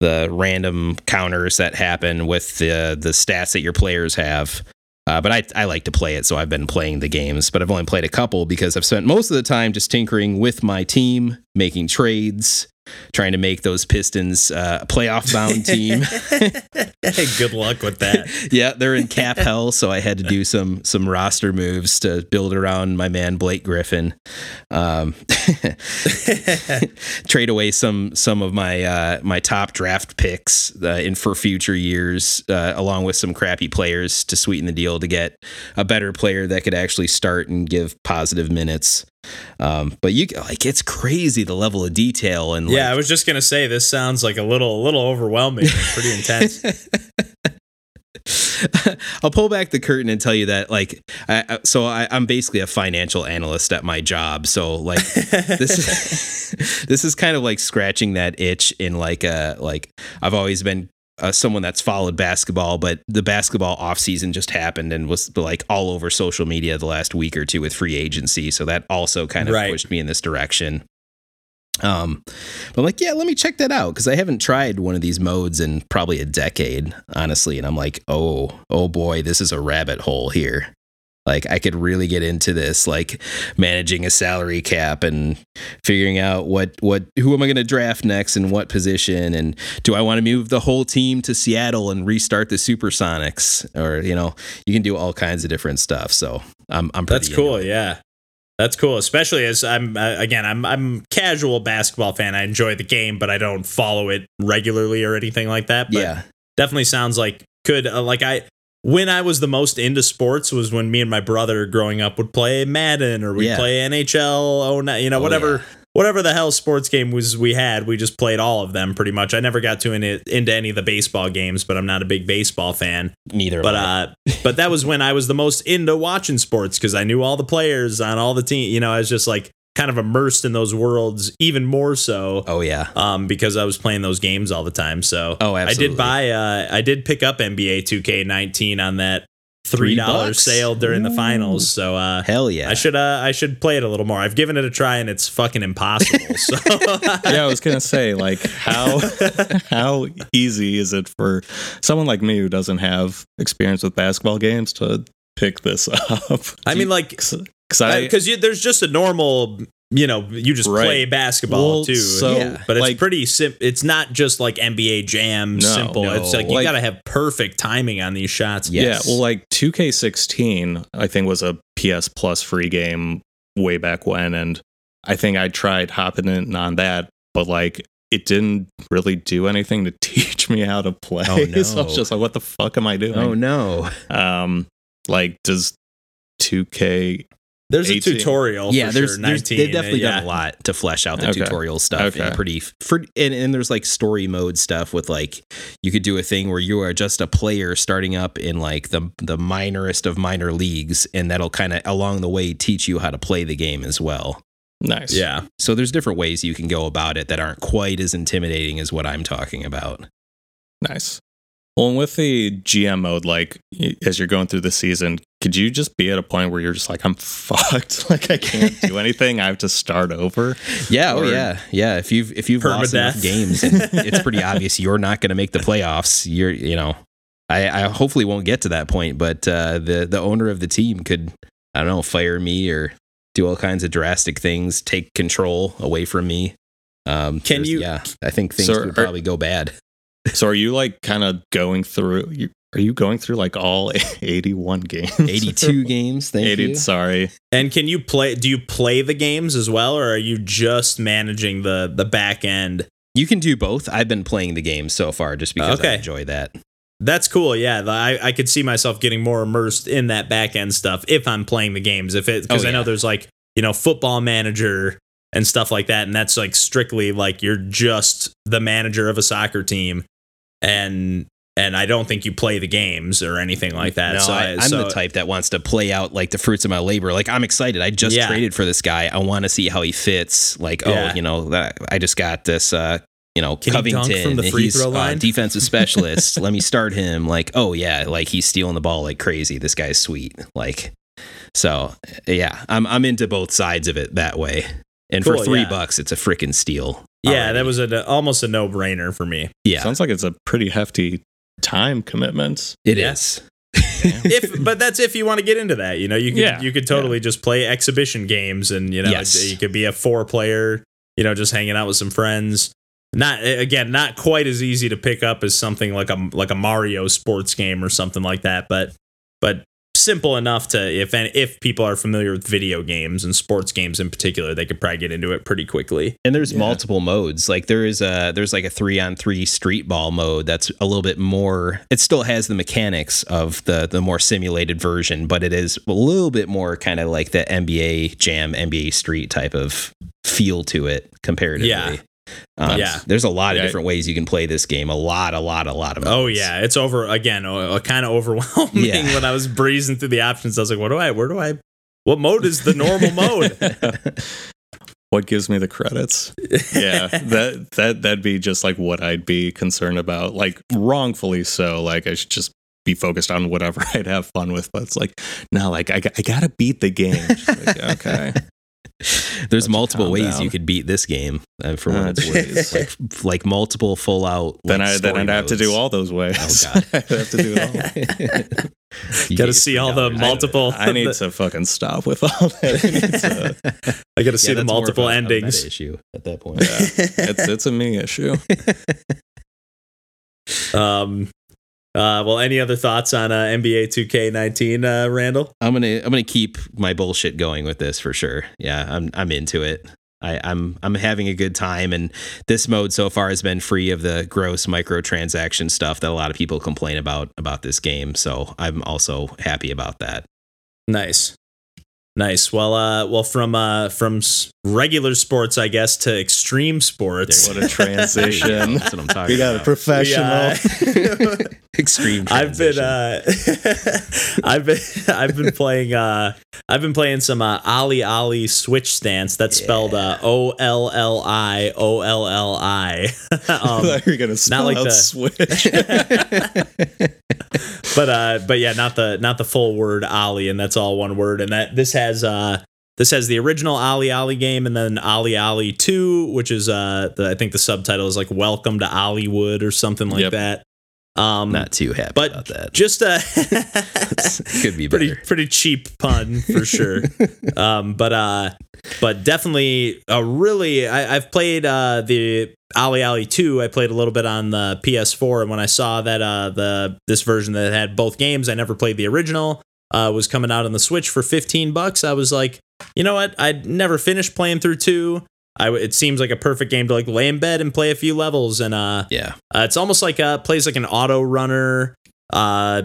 B: the random counters that happen with the the stats that your players have. Uh, but I, I like to play it, so I've been playing the games. But I've only played a couple because I've spent most of the time just tinkering with my team, making trades, trying to make those Pistons uh, a playoff bound team.
A: Good luck with that.
B: yeah, they're in cap hell, so I had to do some some roster moves to build around my man Blake Griffin. Um, trade away some some of my uh, my top draft picks uh, in for future years, uh, along with some crappy players to sweeten the deal to get a better player that could actually start and give positive minutes. Um, but you like it's crazy the level of detail and
A: yeah,
B: like,
A: I was just gonna say this sounds like a little a little overwhelming, pretty intense.
B: I'll pull back the curtain and tell you that, like, I, so I, am basically a financial analyst at my job. So, like, this is, this is kind of like scratching that itch in like a like I've always been uh, someone that's followed basketball, but the basketball offseason just happened and was like all over social media the last week or two with free agency. So that also kind of
A: Right.
B: pushed me in this direction. Um, but I'm like, yeah, let me check that out because I haven't tried one of these modes in probably a decade, honestly. And I'm like, oh, oh boy, this is a rabbit hole here. Like I could really get into this, like managing a salary cap and figuring out what what who am I going to draft next and what position and do I want to move the whole team to Seattle and restart the Supersonics or you know you can do all kinds of different stuff. So I'm I'm pretty
A: That's cool. Yeah. That's cool, especially as I'm uh, again I'm I'm casual basketball fan. I enjoy the game, but I don't follow it regularly or anything like that. But
B: yeah,
A: definitely sounds like could uh, like I when I was the most into sports was when me and my brother growing up would play Madden or we'd
B: Yeah.
A: play NHL oh you know
B: Oh,
A: whatever
B: yeah.
A: whatever the hell sports game was we had we just played all of them pretty much. I never got to in into any of the baseball games, but I'm not a big baseball fan.
B: neither.
A: But uh, but that was when I was the most into watching sports because I knew all the players on all the team. You know, I was just like kind of immersed in those worlds even more so.
B: oh yeah,
A: Um, because I was playing those games all the time. So
B: Oh,
A: I did buy. Uh, I did pick up NBA 2K19 on that three
B: Three
A: dollar sale during the finals. So uh,
B: hell yeah.
A: I should uh, I should play it a little more. I've given it a try and it's fucking impossible. So
C: yeah, I was gonna say like how how easy is it for someone like me who doesn't have experience with basketball games to pick this up?
A: I mean, like
C: because I
A: because there's just a normal you know you just
C: Right.
A: play basketball
C: Well,
A: too
C: so,
B: Yeah.
A: but it's
C: like-
A: pretty simple it's not just like nba jam
C: No,
A: simple
B: no.
A: it's like you
C: Like-
A: gotta have perfect timing on these shots
B: Yeah.
C: yeah,
B: Yes.
C: well, like 2K16, I think was a PS Plus free game way back when, and I think I tried hopping in on that, but like it didn't really do anything to teach me how to play.
B: Oh, no.
C: so I was just like, what the fuck am I doing?
B: oh no.
C: Um, like does 2K?
A: There's a tutorial
B: yeah,
A: for
B: there's,
A: sure,
B: there's
A: 19,
B: they've definitely
A: yeah.
B: done a lot to flesh out the
C: Okay.
B: tutorial stuff
C: Okay.
B: and pretty for and, and there's like story mode stuff with like you could do a thing where you are just a player starting up in like the the minorest of minor leagues and that'll kind of along the way teach you how to play the game as well.
C: Nice.
A: yeah
B: So there's different ways you can go about it that aren't quite as intimidating as what I'm talking about.
C: Nice. Well, and with the GM mode, like as you're going through the season, could you just be at a point where you're just like, I'm fucked, like I can't do anything, I have to start over?
B: Yeah, oh yeah, yeah. If you've if you've lost enough games, and it's pretty obvious you're not going to make the playoffs. You're, you know, I, I hopefully won't get to that point, but uh, the the owner of the team could, I don't know, fire me or do all kinds of drastic things, take control away from me. Um,
A: Can you-
B: Yeah, I think things
C: So
B: would
C: are-
B: probably go bad.
C: So are you like kind of going through? You, are you going through like all 81 games?
B: 82 games. Thank
C: 80,
B: you.
C: Sorry.
A: and can you play do you play the games as well or are you just managing the the back end
B: You can do both. I've been playing the game so far just because I
A: Okay.
B: enjoy that.
A: That's cool. Yeah, the- I, I could see myself getting more immersed in that back end stuff if I'm playing the games. If it because
B: Oh,
A: I know there's like you know football manager and stuff like that, and that's like strictly like you're just the manager of a soccer team, and and I don't think you play the games or anything like that.
B: No,
A: so
B: I, I'm
A: so-
B: the type that wants to play out like the fruits of my labor. Like I'm excited. I just
A: Yeah.
B: traded for this guy. I want to see how he fits. Like,
A: Yeah.
B: oh, you know, that I just got this uh, you know,
A: Can
B: Covington.
A: from the free
B: he's
A: throw
B: uh,
A: line?
B: defensive specialist. Let me start him. Like, oh yeah, like he's stealing the ball like crazy. This guy's sweet. Like so yeah, I'm I'm into both sides of it that way. And for three
A: yeah.
B: bucks, it's a freaking steal.
A: Yeah,
B: already.
A: that was a, almost a no brainer for me.
B: yeah,
C: Sounds like it's a pretty hefty time commitment.
B: it
A: yeah.
B: is.
A: if but that's if you want to get into that you know you could
C: Yeah,
A: you could totally just play exhibition games and you know
B: Yes.
A: you could be a four player you know just hanging out with some friends not again not quite as easy to pick up as something like a like a Mario sports game or something like that but but simple enough to if and if people are familiar with video games and sports games in particular they could probably get into it pretty quickly
B: And there's
C: Yeah.
B: multiple modes. Like there is a there's like a three on three street ball mode that's a little bit more. It still has the mechanics of the the more simulated version, but it is a little bit more kind of like the NBA Jam, NBA Street type of feel to it comparatively.
A: Yeah.
B: Um,
A: Yeah.
B: There's a lot of
C: Yeah.
B: different ways you can play this game. A lot, a lot, a lot of.
A: oh yeah it's over again uh, kind of overwhelming
B: Yeah.
A: when I was breezing through the options I was like what do I where do I what mode is the normal mode
C: What gives me the credits? Yeah, that that that'd be just like what I'd be concerned about. Like wrongfully so. Like I should just be focused on whatever I'd have fun with. But it's like no, like I, I gotta beat the game. Like, okay,
B: There's
C: you
B: multiple ways
C: down.
B: you could beat this game. Uh, for what it's worth, like, like multiple full out.
C: then
B: like,
C: I, then I'd have to do all those ways.
B: Oh, God.
C: I'd have to do it all.
B: You
A: Gotta see all the multiple-
C: I need to fucking stop with all that. I to-
A: I got to see
B: Yeah,
A: the
B: that's more of
A: multiple
B: a- a
A: endings.
B: issue at that point.
C: yeah, it's it's a me issue.
A: um, uh, well, any other thoughts on uh, NBA 2K19, uh, Randall?
B: I'm gonna I'm gonna keep my bullshit going with this for sure. Yeah, I'm I'm into it. I, I'm I'm having a good time, and this mode so far has been free of the gross microtransaction stuff that a lot of people complain about about this game. So I'm also happy about that.
A: Nice, nice. Well, uh, well, from uh, from regular sports, I guess, to extreme sports.
C: What a transition.
B: That's what I'm talking
C: We got a professional.
A: We, uh,
B: Extreme.
A: I've been uh I've been I've been playing uh I've been playing some uh OlliOlli switch stance that's spelled uh O L L I O L L I um
C: thought you were gonna spell
A: like
C: out
A: the-
C: switch.
A: but uh but yeah not the not the full word Olli, and that's all one word and that this has uh this has the original OlliOlli game and then OlliOlli 2 which is uh the, I think the subtitle is like welcome to Olliwood or something like
C: Yep.
A: that um
B: not too happy
A: but
B: about that.
A: just uh
B: Could be
A: pretty
B: better.
A: pretty cheap pun for sure. Um but uh but definitely a really I, i've played uh the OlliOlli 2 i played a little bit on the ps4 and when i saw that uh the this version that had both games i never played the original uh was coming out on the switch for 15 bucks. I was like you know what? I'd never finished playing through 2 I, it seems like a perfect game to like lay in bed and play a few levels and uh
B: Yeah.
A: uh, it's almost like uh plays like an auto runner. Uh,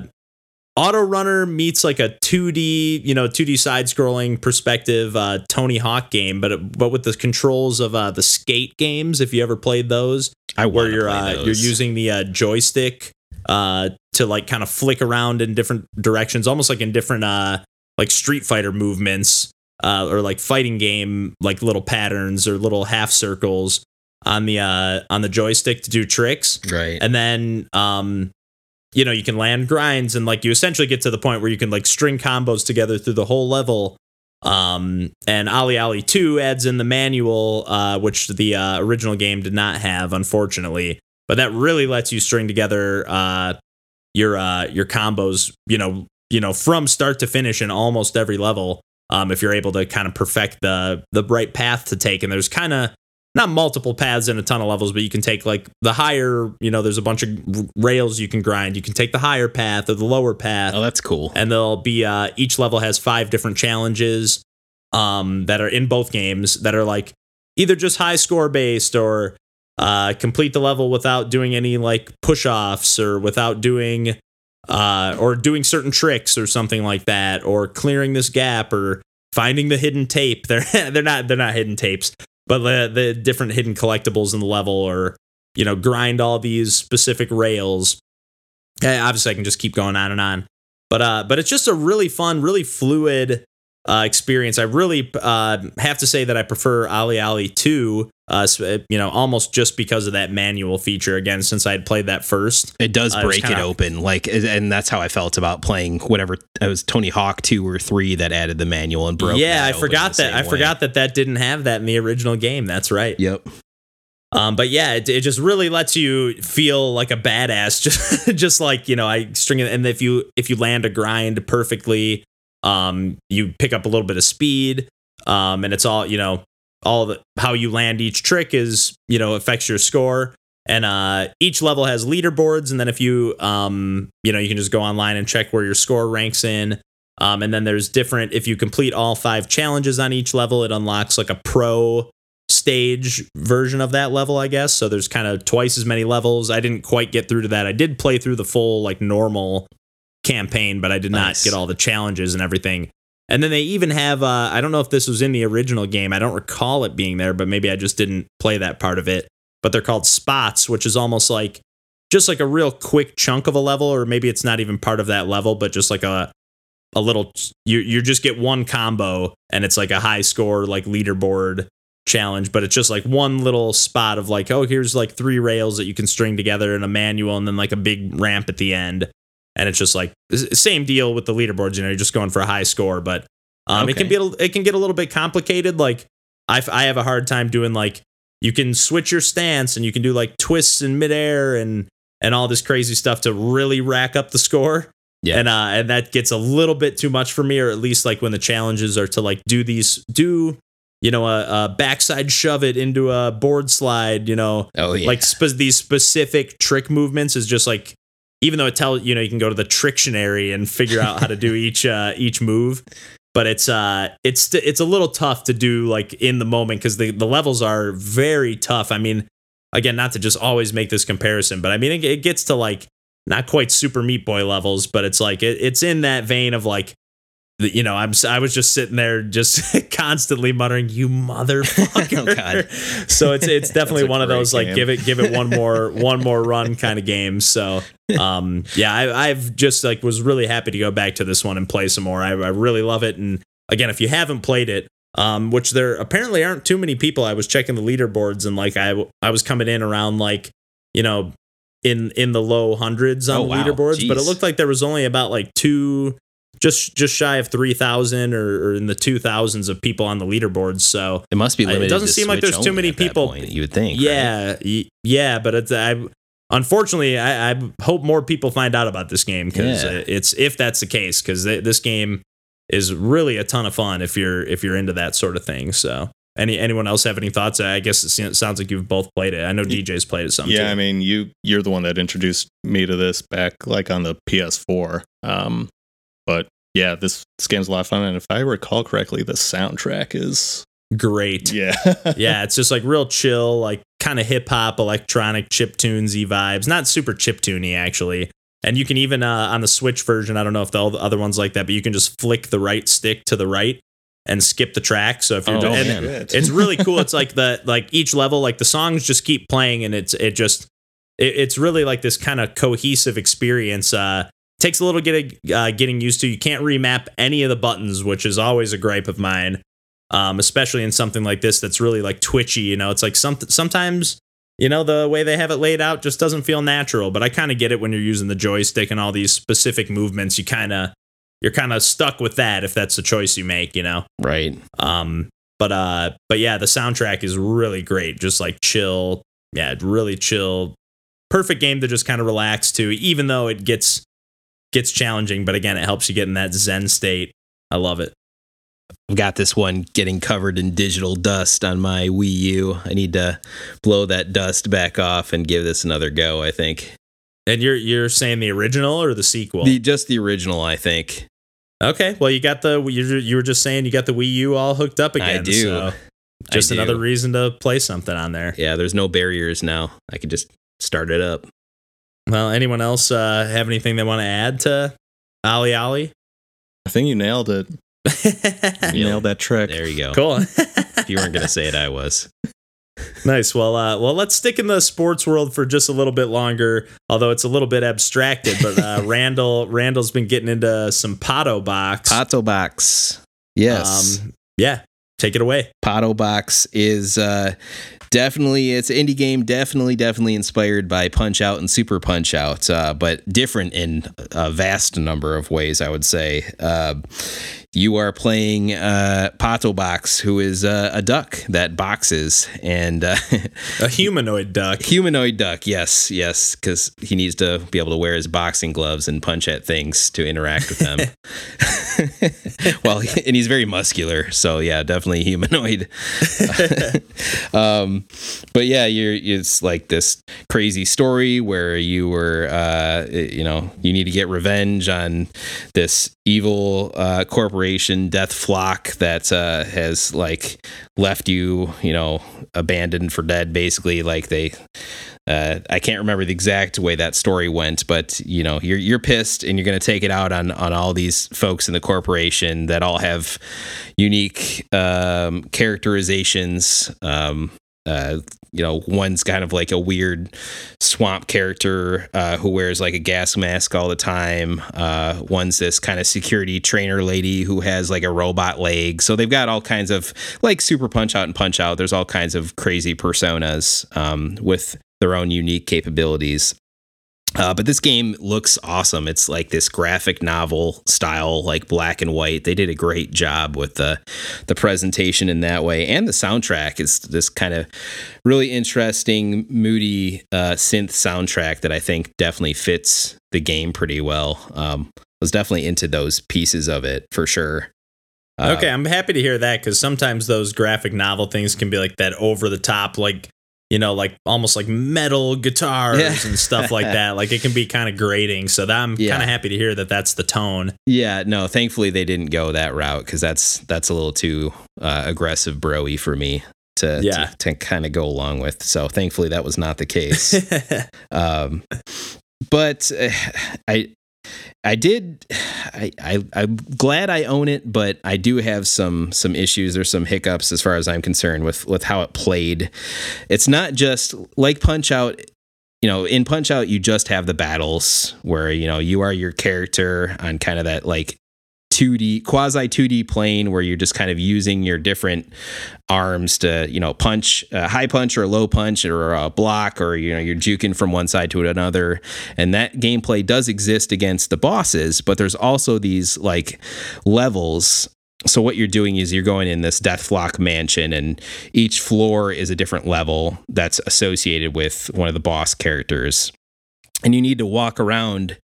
A: auto runner meets like a 2D, you know, 2D side scrolling perspective uh, Tony Hawk game, but it, but with the controls of uh, the skate games. If you ever played those,
B: I
A: where you're uh,
B: those.
A: you're using the uh, joystick uh, to like kind of flick around in different directions, almost like in different uh, like Street Fighter movements uh, or like fighting game like little patterns or little half circles on the uh, on the joystick to do tricks.
B: Right.
A: and then um you know you can land grinds and like you essentially get to the point where you can like string combos together through the whole level. Um and OlliOlli 2 adds in the manual uh which the uh, original game did not have unfortunately. But that really lets you string together uh your uh your combos you know you know from start to finish in almost every level um if you're able to kind of perfect the the right path to take and there's kind of not multiple paths in a ton of levels, but you can take like the higher, you know, there's a bunch of rails you can grind. You can take the higher path or the lower path.
B: Oh, that's cool.
A: and there'll be uh each level has five different challenges um that are in both games that are like either just high score based or uh complete the level without doing any like push-offs or without doing uh or doing certain tricks or something like that or clearing this gap or finding the hidden tape they're they're not they're not hidden tapes but the the different hidden collectibles in the level or you know grind all these specific rails Yeah, obviously I can just keep going on and on. But uh, but it's just a really fun, really fluid uh, experience. I really uh, have to say that I prefer OlliOlli 2, uh, you know, almost just because of that manual feature again, since I had played that first.
B: It does
A: Uh,
B: break it
A: kinda-
B: open, like, and that's how I felt about playing whatever it was Tony Hawk two or three that added the manual and broke.
A: yeah, I forgot that. I
B: way.
A: forgot that that didn't have that in the original game. That's right.
B: Yep.
A: Um, but yeah, it, it just really lets you feel like a badass. Just, just like you know, I string it, and if you if you land a grind perfectly, um, you pick up a little bit of speed. Um, and it's all you know, all the how you land each trick is you know affects your score. And uh, each level has leaderboards, and then if you um, you know, you can just go online and check where your score ranks in. Um, and then there's different. If you complete all five challenges on each level, it unlocks like a pro stage version of that level, I guess. So there's kind of twice as many levels. I didn't quite get through to that. I did play through the full like normal campaign, but I did
B: Nice.
A: not get all the challenges and everything. And then they even have uh, I don't know if this was in the original game. I don't recall it being there, but maybe I just didn't play that part of it. But they're called spots, which is almost like just like a real quick chunk of a level, or maybe it's not even part of that level, but just like a a little you you just get one combo and it's like a high score like leaderboard challenge, but it's just like one little spot of like, oh, here's like three rails that you can string together in a manual and then like a big ramp at the end. And it's just like same deal with the leaderboards, you know, you're just going for a high score, but um, it can be a- it can get a little bit complicated. Like I I have a hard time doing like you can switch your stance and you can do like twists in midair and and all this crazy stuff to really rack up the score.
B: Yeah.
A: And uh and that gets a little bit too much for me, or at least like when the challenges are to like do these do you know a, a backside shove it into a board slide, you know,
B: Oh yeah.
A: like spe- these specific trick movements is just like even though it tells you know you can go to the trictionary and figure out how to do each uh each move but it's uh it's it's a little tough to do like in the moment because the the levels are very tough. I mean again not to just always make this comparison but i mean it, it gets to like not quite super meat boy levels but it's like it, it's in that vein of like you know i'm i was just sitting there just constantly muttering you motherfucker.
B: Oh, God.
A: so it's it's definitely one of those like give it give it one more one more run kind of games so um yeah I, i've just like was really happy to go back to this one and play some more. I, I really love it. And again if you haven't played it um which there apparently aren't too many people i was checking the leaderboards and like i i was coming in around like you know in in the low hundreds on
B: Oh, wow.
A: leaderboards but it looked like there was only about like two just just shy of 3000 or, or in the 2000s of people on the leaderboards so
B: it must be
A: it doesn't
B: to
A: seem like there's too many people-
B: point, you would think. right?
A: yeah, y- yeah, but it's I unfortunately I, I hope more people find out about this game because
B: Yeah.
A: it's if that's the case because this game is really a ton of fun if you're if you're into that sort of thing. So any anyone else have any thoughts? I guess it sounds like you've both played it. I know DJ's played it some.
C: yeah,
A: too.
C: I mean, you you're the one that introduced me to this back like on the PS4. Um, but yeah, this this game's a lot of fun, and if I recall correctly, the soundtrack is
A: great.
C: yeah,
A: yeah, it's just like real chill, like kind of hip hop, electronic chip tunesy vibes. Not super chip tuney actually. And you can even uh, on the Switch version, I don't know if the all the other ones like that, but you can just flick the right stick to the right and skip the track. So if you're
B: Oh,
A: doing,
B: man.
A: and it's really cool. It's like the like each level, like the songs just keep playing, and it's it just it, it's really like this kind of cohesive experience. Uh, takes a little get uh, getting used to. You can't remap any of the buttons, which is always a gripe of mine um, especially in something like this that's really like twitchy. You know, it's like some sometimes you know the way they have it laid out just doesn't feel natural. But I kind of get it when you're using the joystick and all these specific movements. You kind of you're kind of stuck with that if that's the choice you make. You know.
B: Right.
A: Um, but uh, but yeah, the soundtrack is really great. Just like chill, yeah, really chill. Perfect game to just kind of relax to, even though it gets gets challenging. But again, it helps you get in that zen state. I love it.
B: I've got this one getting covered in digital dust on my Wii U. I need to blow that dust back off and give this another go, I think.
A: And you're you're saying the original or the sequel?
B: The just the original, I think.
A: Okay, well, you got the you you were just saying you got the Wii U all hooked up again.
B: I do.
A: so just
B: I do.
A: another reason to play something on there.
B: Yeah, there's no barriers now. I could just start it up.
A: Well, anyone else uh, have anything they want to add to OlliOlli?
C: I think you nailed it. You nailed that trick.
B: There you go.
A: cool.
B: If you weren't gonna say it, I was.
A: Nice. Well, uh, well, let's stick in the sports world for just a little bit longer, although it's a little bit abstracted. But uh, Randall, Randall's been getting into some Pato box.
B: Pato Box. Yes.
A: Um, yeah, take it away.
B: Pato Box is uh, definitely it's indie game. Definitely, definitely inspired by Punch Out and Super Punch Out, uh, but different in a vast number of ways. I would say. Uh, you are playing uh, Pato Box, who is uh, a duck that boxes, and uh,
A: A humanoid duck.
B: humanoid duck. Yes, yes, because he needs to be able to wear his boxing gloves and punch at things to interact with them. well, and he's very muscular, so yeah, definitely humanoid. um, but yeah, you're it's like this crazy story where you were, uh, you know, you need to get revenge on this evil uh, corporation, Deathflock, that uh, has like left you, you know, abandoned for dead. Basically, like they uh, I can't remember the exact way that story went, but you know, you're you're pissed and you're going to take it out on on all these folks in the corporation that all have unique um, characterizations. Um, uh, you know, one's kind of like a weird swamp character uh, who wears like a gas mask all the time. Uh, one's this kind of security trainer lady who has like a robot leg. So they've got all kinds of like Super Punch Out and Punch Out. There's all kinds of crazy personas um, with their own unique capabilities. Uh, but this game looks awesome. It's like this graphic novel style, like black and white. They did a great job with the the presentation in that way, and the soundtrack is this kind of really interesting, moody uh, synth soundtrack that I think definitely fits the game pretty well. Um, I was definitely into those pieces of it for sure. Uh,
A: Okay, I'm happy to hear that because sometimes those graphic novel things can be like that over the top, like you know, like almost like metal guitars
B: Yeah.
A: and stuff like that. Like it can be kind of grating. So that I'm
B: Yeah.
A: kind of happy to hear that that's the tone.
B: Yeah, no, thankfully they didn't go that route because that's that's a little too uh, aggressive broy for me to
A: Yeah.
B: to, to kind of go along with. So thankfully that was not the case. um, but uh, I I did I, I I'm glad I own it, but I do have some some issues or some hiccups as far as I'm concerned with with how it played. It's not just like Punch Out. You know, in Punch Out, you just have the battles where you know you are your character on kind of that like 2D quasi 2D plane where you're just kind of using your different arms to you know punch a high punch or a low punch or a block or you know you're juking from one side to another. And that gameplay does exist against the bosses but there's also these like levels. So what you're doing is you're going in this Deathflock mansion, and each floor is a different level that's associated with one of the boss characters, and you need to walk around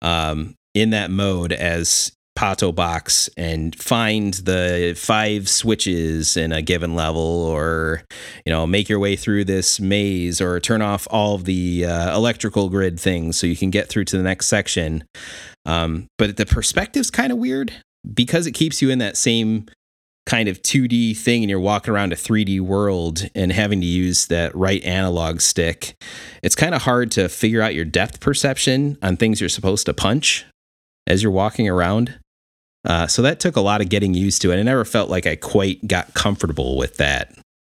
B: um, in that mode as Pato Box and find the five switches in a given level, or you know, make your way through this maze, or turn off all of the uh, electrical grid things so you can get through to the next section. Um, but the perspective's kind of weird because it keeps you in that same kind of 2D thing and you're walking around a 3D world and having to use that right analog stick, it's kind of hard to figure out your depth perception on things you're supposed to punch as you're walking around. Uh, so that took a lot of getting used to, and I never felt like I quite got comfortable with that.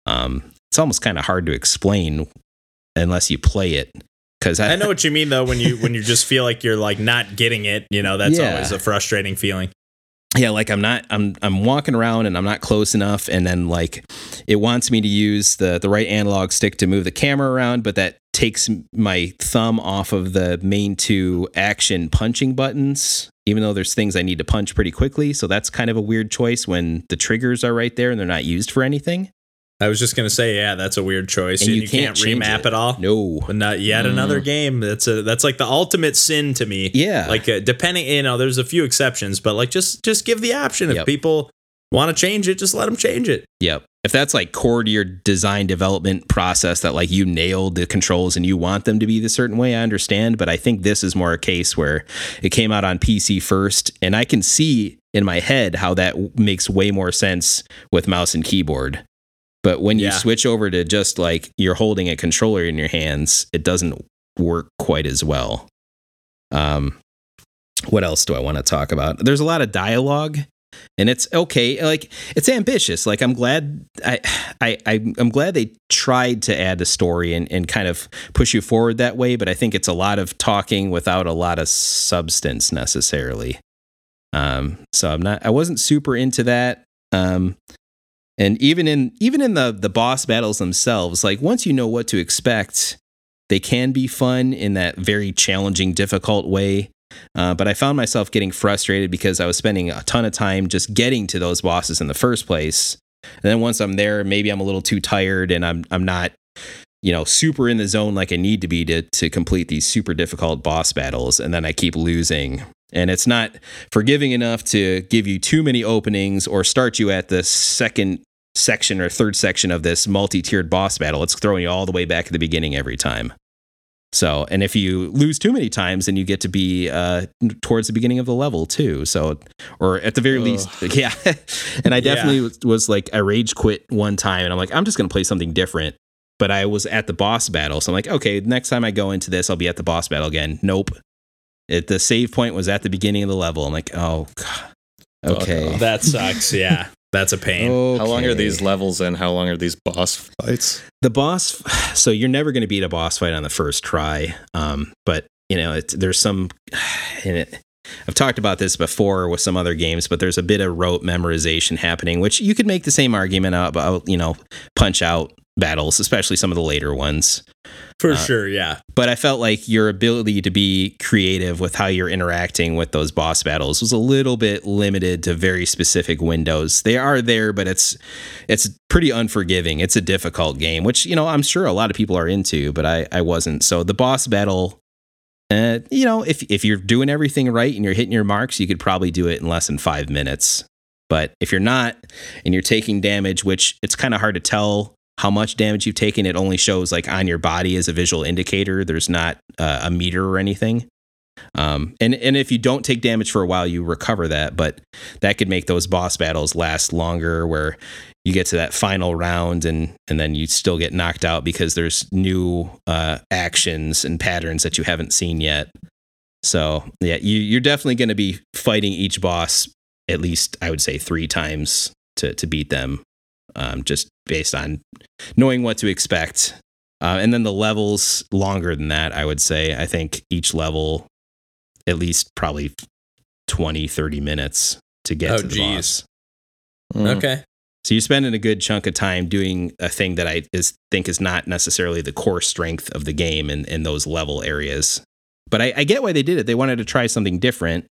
B: Um, it's almost kind of hard to explain unless you play it. Because I,
A: I know what you mean though when you when you just feel like you're like not getting it. You know, that's
B: Yeah.
A: always a frustrating feeling.
B: Yeah like i'm not i'm i'm walking around and i'm not close enough and then like it wants me to use the the right analog stick to move the camera around but that takes my thumb off of the main two action punching buttons even though there's things i need to punch pretty quickly. So that's kind of a weird choice when the triggers are right there and they're not used for anything
A: I was just gonna say, yeah, that's a weird choice.
B: And
A: And
B: you
A: you,
B: can't
A: can't, remap
B: it.
A: all.
B: no
A: But not yet
B: Mm.
A: another game. That's a that's like the ultimate sin to me.
B: yeah
A: Like uh, depending, you know, there's a few exceptions, but like just just give the option if
B: Yep.
A: people want to change it, just let them change it.
B: Yep. If that's like core to your design development process that like you nailed the controls and you want them to be the certain way, I understand. But I think this is more a case where it came out on PC first, and I can see in my head how that makes way more sense with mouse and keyboard. But when you
A: Yeah.
B: switch over to just like you're holding a controller in your hands, it doesn't work quite as well. Um, what else do I want to talk about? There's a lot of dialogue and it's okay. Like it's ambitious. Like I'm glad I I, I'm glad they tried to add a story and, and kind of push you forward that way. But I think it's a lot of talking without a lot of substance necessarily. Um, so I'm not. I wasn't super into that. Um, and even in even in the the boss battles themselves, like once you know what to expect, they can be fun in that very challenging, difficult way. Uh, but I found myself getting frustrated because I was spending a ton of time just getting to those bosses in the first place. And then once I'm there, maybe I'm a little too tired and I'm I'm not, you know, super in the zone like I need to be to to complete these super difficult boss battles. And then I keep losing. And it's not forgiving enough to give you too many openings or start you at the second section or third section of this multi-tiered boss battle. It's throwing you all the way back at the beginning every time. So, and if you lose too many times, then you get to be uh, towards the beginning of the level too. So, or at the very
C: Ugh.
B: least, yeah. and I definitely
A: Yeah.
B: was, was like, I rage quit one time, and I'm like, I'm just gonna play something different. But I was at the boss battle, so I'm like, okay, next time I go into this, I'll be at the boss battle again. Nope. It, the save point was at the beginning of the level. I'm like, oh, God.
C: Fuck
B: okay.
C: off.
A: That sucks. Yeah, that's a pain.
C: How long are these levels and how long are these boss fights?
B: the boss so you're never going to beat a boss fight on the first try um, but you know it, there's some and it, i've talked about this before with some other games but there's a bit of rote memorization happening which you could make the same argument about you know punch out battles especially some of the later ones
A: For
B: uh,
A: sure. Yeah.
B: but I felt like your ability to be creative with how you're interacting with those boss battles was a little bit limited to very specific windows. They are there, but it's it's pretty unforgiving. It's a difficult game, which you know I'm sure a lot of people are into, but I I wasn't. So the boss battle. Uh, you know, if if you're doing everything right and you're hitting your marks, you could probably do it in less than five minutes. But if you're not and you're taking damage, which it's kind of hard to tell how much damage you've taken, it only shows like on your body as a visual indicator. There's not uh, a meter or anything. Um, and and if you don't take damage for a while, you recover that. But that could make those boss battles last longer, where you get to that final round and and then you still get knocked out because there's new uh, actions and patterns that you haven't seen yet. So yeah, you, you're definitely going to be fighting each boss at least I would say three times to to beat them, um, just based on knowing what to expect. Uh, and then the levels longer than that, I would say. I think each level at least probably 20, 30 minutes to get
A: Oh,
B: to the
A: geez.
B: boss.
C: Mm.
A: Okay.
B: So you're spending a good chunk of time doing a thing that I is, think is not necessarily the core strength of the game in, in those level areas. But I, I get why they did it. They wanted to try something different.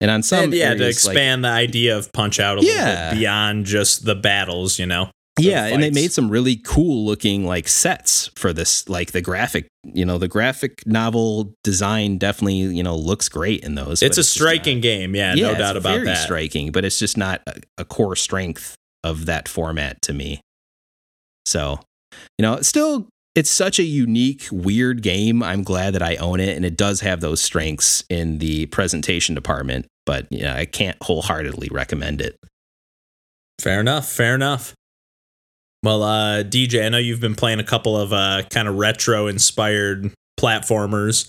B: And on some
A: and yeah, to
B: areas, like-
A: expand the idea of Punch Out a little
B: Yeah.
A: bit beyond just the battles, you know.
B: yeah and they made some really cool looking like sets for this like the graphic you know the graphic novel design definitely you know looks great in those
A: It's a
B: just
A: striking
B: not-
A: game, yeah,
B: yeah
A: no
B: it's
A: doubt about
B: very
A: that.
B: striking but it's just not a, a core strength of that format to me so you know still it's such a unique weird game i'm glad that i own it and it does have those strengths in the presentation department but yeah i can't wholeheartedly recommend it
A: Fair enough. Fair enough. Well, uh, DJ, I know you've been playing a couple of uh, kind of retro inspired platformers.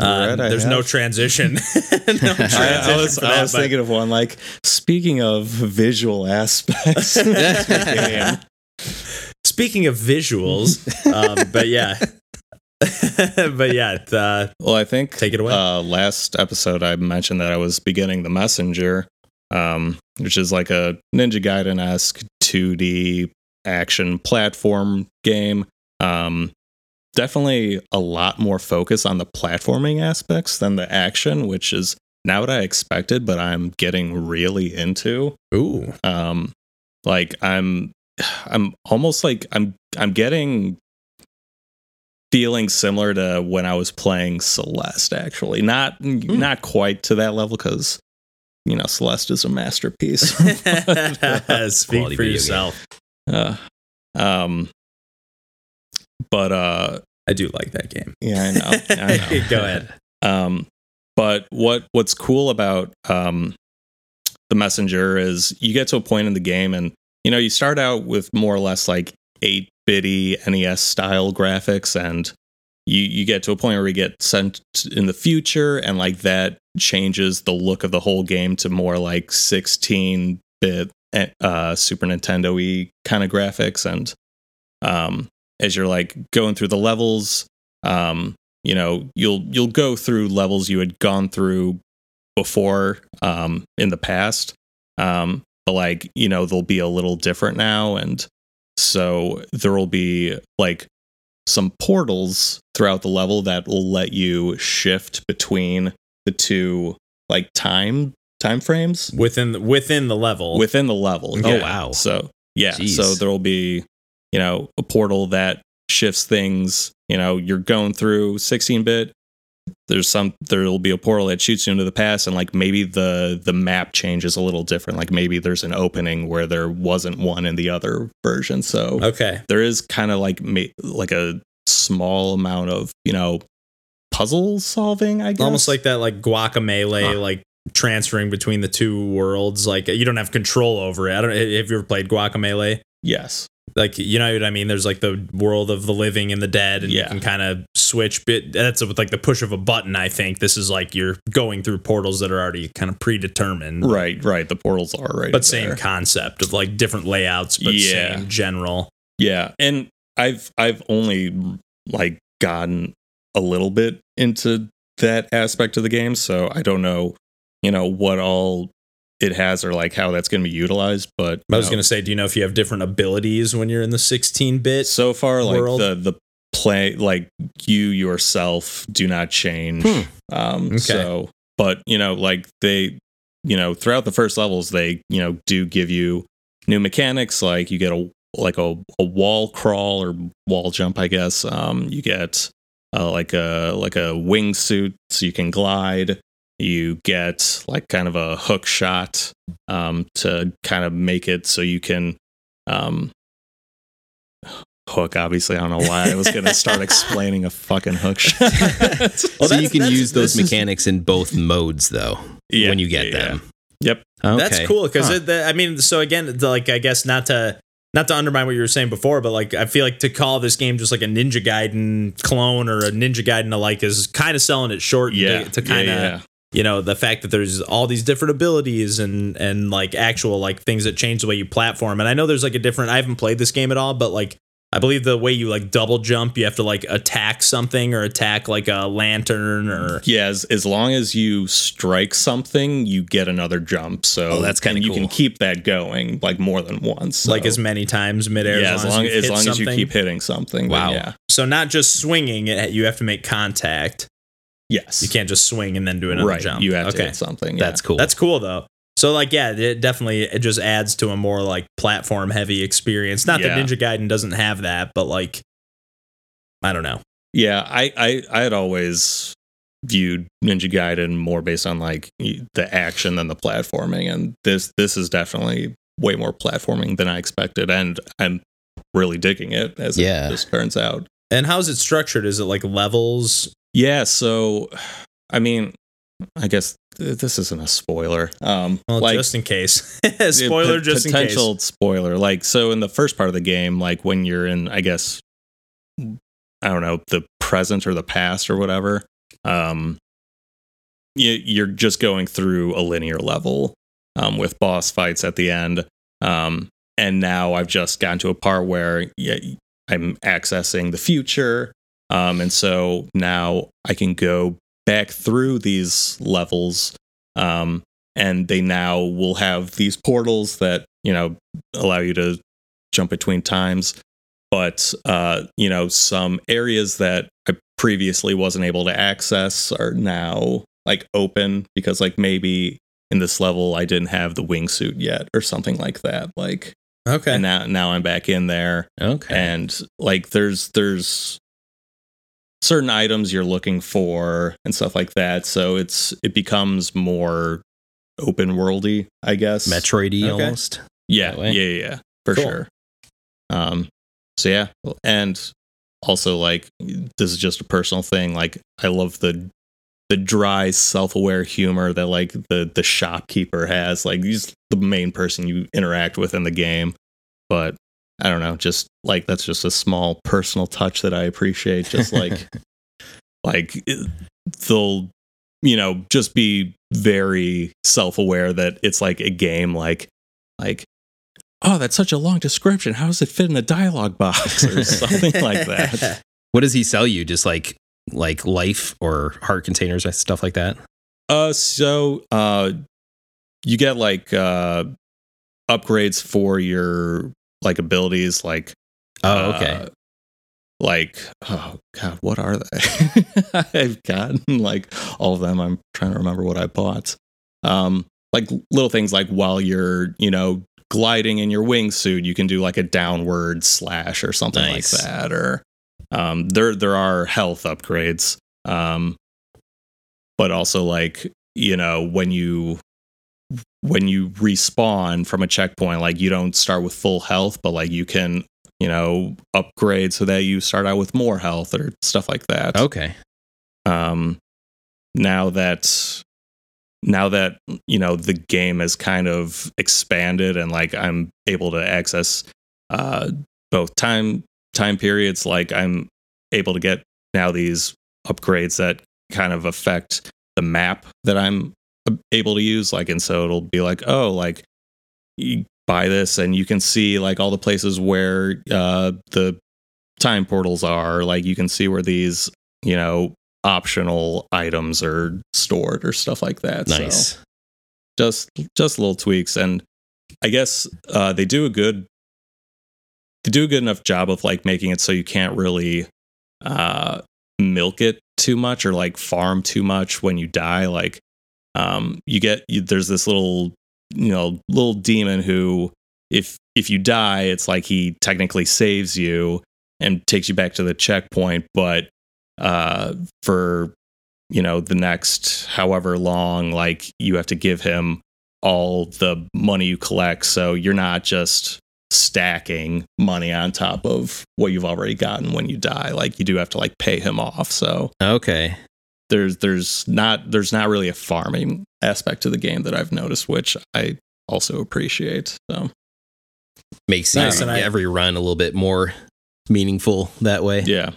A: Um,
C: Right, I
A: there's no transition. no transition
C: I, I was,
A: for
C: I
A: that,
C: was thinking of one like speaking of visual aspects. of the game,
A: Speaking of visuals, um, but yeah, but yeah, uh,
C: well, I think
A: take it away.
C: Uh, last episode, I mentioned that I was beginning the Messenger, um, which is like a Ninja Gaiden esque 2D action platform game. Um, definitely a lot more focus on the platforming aspects than the action, which is not what I expected, but I'm getting really into.
A: Ooh,
C: Um, like I'm, I'm almost like I'm, I'm getting feeling similar to when I was playing Celeste. Actually, not not quite to that level because you know Celeste is a masterpiece.
A: speak for yourself.
C: uh, um, but uh,
A: I do like that game.
C: yeah, I know. I know.
A: Go ahead.
C: Um, but what what's cool about um, the messenger is you get to a point in the game, and you know you start out with more or less like eight bitty NES style graphics, and you you get to a point where you get sent in the future and like that changes the look of the whole game to more like 16 bit uh super nintendo y kind of graphics. And um as you're like going through the levels um you know you'll you'll go through levels you had gone through before um in the past. Um but like you know they'll be a little different now and so there will be like some portals throughout the level that will let you shift between the two like time time frames
A: within the, within the level.
C: within the level.
A: Oh,
B: wow.
C: So yeah,
B: Jeez.
C: so there will be you know a portal that shifts things. You know, you're going through 16 bit. There's some there'll be a portal that shoots you into the past, and like maybe the the map changes a little different. Like maybe there's an opening where there wasn't one in the other version. So
A: okay.
C: there is kind of like like a small amount of you know puzzle solving. I guess
A: Almost like that like Guacamelee
C: Huh.
A: like transferring between the two worlds. Like you don't have control over it. I don't have you ever played Guacamelee?
C: yes,
A: Like you know what I mean? There's like the world of the living and the dead, and you can kind of switch. Bit that's with like the push of a button. I think this is like you're going through portals that are already kind of predetermined.
C: right, right. The portals are right,
A: But same
C: there.
A: concept of like different layouts, but
C: Yeah.
A: same general.
C: Yeah, and I've I've only like gotten a little bit into that aspect of the game, so I don't know, you know, what all it has or like how that's going to be utilized. But
A: I was gonna say, do you know if you have different abilities when you're in the 16 bit?
C: so far like
A: world.
C: the the play like you yourself do not change.
B: Hmm.
C: Um,
A: Okay.
C: so but you know like they you know throughout the first levels they you know do give you new mechanics like you get a like a, a wall crawl or wall jump i guess um you get uh, like a like a wingsuit so you can glide you get like kind of a hook shot um to kind of make it so you can um hook obviously i don't know why i was gonna start explaining a fucking hook shot
A: Well,
B: so you can use those
A: this is-
B: mechanics in both modes, though,
C: Yeah,
B: when you get
C: yeah, yeah.
B: them.
C: Yep.
A: That's cool because
B: Huh.
A: I mean, so again, the, like I guess not to not to undermine what you were saying before, but like I feel like to call this game just like a Ninja Gaiden clone or a Ninja Gaiden alike is kind of selling it short.
C: yeah
A: to, to kind of
C: yeah, yeah.
A: You know the fact that there's all these different abilities and and like actual like things that change the way you platform. And I know there's like a different. I haven't played this game at all, but like. I believe the way you like double jump, you have to like attack something or attack like a lantern or
C: Yeah, as, as long as you strike something, you get another jump. So
B: Oh, that's kinda
C: and you can keep that going like more than once.
A: like as many times midair.
C: yeah, as long
A: you've
C: as, long as you keep hitting something.
B: Wow.
C: yeah.
A: So not just swinging it, you have to make contact.
C: Yes.
A: You can't just swing and then do another
C: right.
A: jump.
C: You have
A: okay.
C: to hit something. Yeah.
B: That's cool.
A: That's cool though. So like yeah, it definitely it just adds to a more like platform heavy experience. Not
C: Yeah.
A: that Ninja Gaiden doesn't have that, but like I don't know.
C: yeah. I, I I had always viewed Ninja Gaiden more based on like the action than the platforming, and this this is definitely way more platforming than I expected, and I'm really digging it as
B: Yeah.
C: it just turns out.
A: And how's it structured? Is it like levels?
C: Yeah, so I mean, I guess th- this isn't a spoiler. Um
A: Well,
C: like
A: just in case. Spoiler
C: pot-
A: just in
C: potential
A: case.
C: spoiler. Like so in the first part of the game, like when you're in I guess I don't know, the present or the past or whatever, um you you're just going through a linear level um with boss fights at the end. Um and now I've just gotten to a part where yeah, I'm accessing the future. Um, and so now I can go back through these levels. Um, and they now will have these portals that, you know, allow you to jump between times. But, uh, you know, some areas that I previously wasn't able to access are now like open because, like, maybe in this level I didn't have the wingsuit yet or something like that. Like,
A: Okay.
C: and now now I'm back in there,
B: Okay.
C: and like there's there's certain items you're looking for and stuff like that. So it's it becomes more open worldy, I guess.
B: Metroidy
A: Okay.
B: almost.
C: Yeah, yeah, yeah, yeah, for
A: Cool.
C: sure. Um, so yeah, and also like this is just a personal thing. Like I love the the dry, self aware humor that like the the shopkeeper has. Like he's the main person you interact with in the game. But I don't know, just like that's just a small personal touch that I appreciate. Just like like they'll you know just be very self-aware that it's like a game like like oh that's such a long description how does it fit in a dialogue box or something like that
B: What does he sell you? Just like like life or heart containers and stuff like that?
C: uh so uh you get like uh upgrades for your like abilities like
B: Oh, okay.
C: Uh, like, oh god, what are they? I've gotten like all of them. I'm trying to remember what I bought. Um, like little things like while you're, you know, gliding in your wingsuit, you can do like a downward slash or something
B: Nice.
C: like that. Or um, there there are health upgrades. Um, but also like you know when you when you respawn from a checkpoint, like you don't start with full health, but like you can you know upgrade so that you start out with more health or stuff like that
B: okay.
C: um now that now that you know the game has kind of expanded and like i'm able to access uh both time time periods like i'm able to get now these upgrades that kind of affect the map that i'm able to use like and so it'll be like oh like you buy this and you can see like all the places where uh the time portals are like you can see where these you know optional items are stored or stuff like that So
B: Nice.
C: just just little tweaks and i guess uh they do a good they do a good enough job of like making it so you can't really uh milk it too much or like farm too much when you die like um you get you, there's this little you know little demon who if if you die it's like he technically saves you and takes you back to the checkpoint but uh for you know the next however long like you have to give him all the money you collect. So you're not just stacking money on top of what you've already gotten when you die. Like you do have to like pay him off. So
B: Okay.
C: There's there's not there's not really a farming aspect to the game that I've noticed which I also appreciate so
B: Makes
A: Nice,
B: sense.
A: and I-
B: every run a little bit more meaningful that way.
C: yeah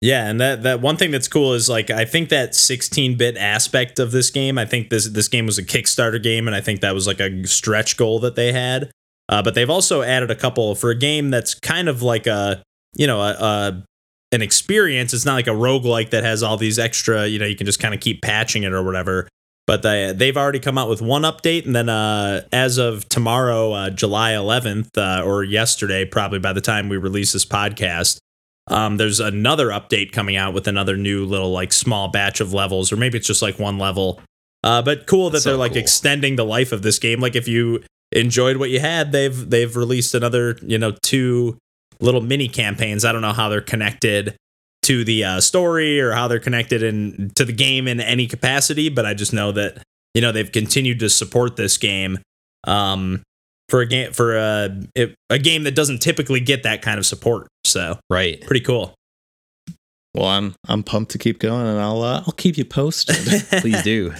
A: Yeah, and that that one thing that's cool is like I think that 16-bit aspect of this game. I think this this game was a Kickstarter game, and I think that was like a stretch goal that they had. Uh, but they've also added a couple for a game that's kind of like a you know a, a an experience. It's not like a roguelike that has all these extra. You know, you can just kind of keep patching it or whatever. But they they've already come out with one update, and then uh, as of tomorrow, uh, July 11th, uh, or yesterday, probably by the time we release this podcast, um, there's another update coming out with another new little like small batch of levels, or maybe it's just like one level. Uh, but cool that
B: So
A: they're like
B: cool.
A: extending the life of this game. Like if you enjoyed what you had, they've they've released another you know two little mini campaigns. I don't know how they're connected to the uh, story or how they're connected in to the game in any capacity, but I just know that you know they've continued to support this game. Um, for a game for a it, a game that doesn't typically get that kind of support. So
B: Right.
A: pretty cool.
C: well I'm I'm pumped to keep going and I'll uh, I'll keep you posted
B: Please do.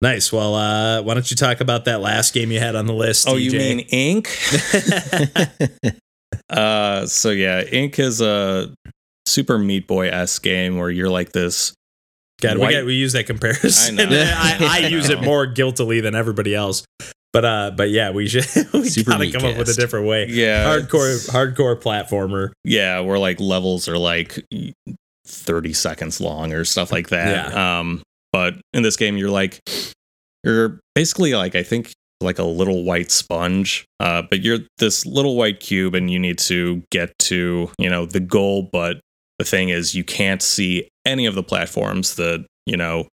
A: nice. Well, uh, why don't you talk about that last game you had on the list?
C: oh you mean ink Uh, so yeah, Ink is a Super Meat Boy s game where you're like this.
A: God, we, get, we use that comparison.
C: I know.
A: I, I use it more guiltily than everybody else. But uh, but yeah, we should we
B: Super
A: gotta come up with a different way.
C: Yeah,
A: hardcore
C: it's-
A: hardcore platformer.
C: Yeah, where like levels are like thirty seconds long or stuff like that. Um, but in this game, you're like you're basically like I think like a little white sponge. Uh, but you're this little white cube, and you need to get to you know the goal. But the thing is, you can't see any of the platforms. The you know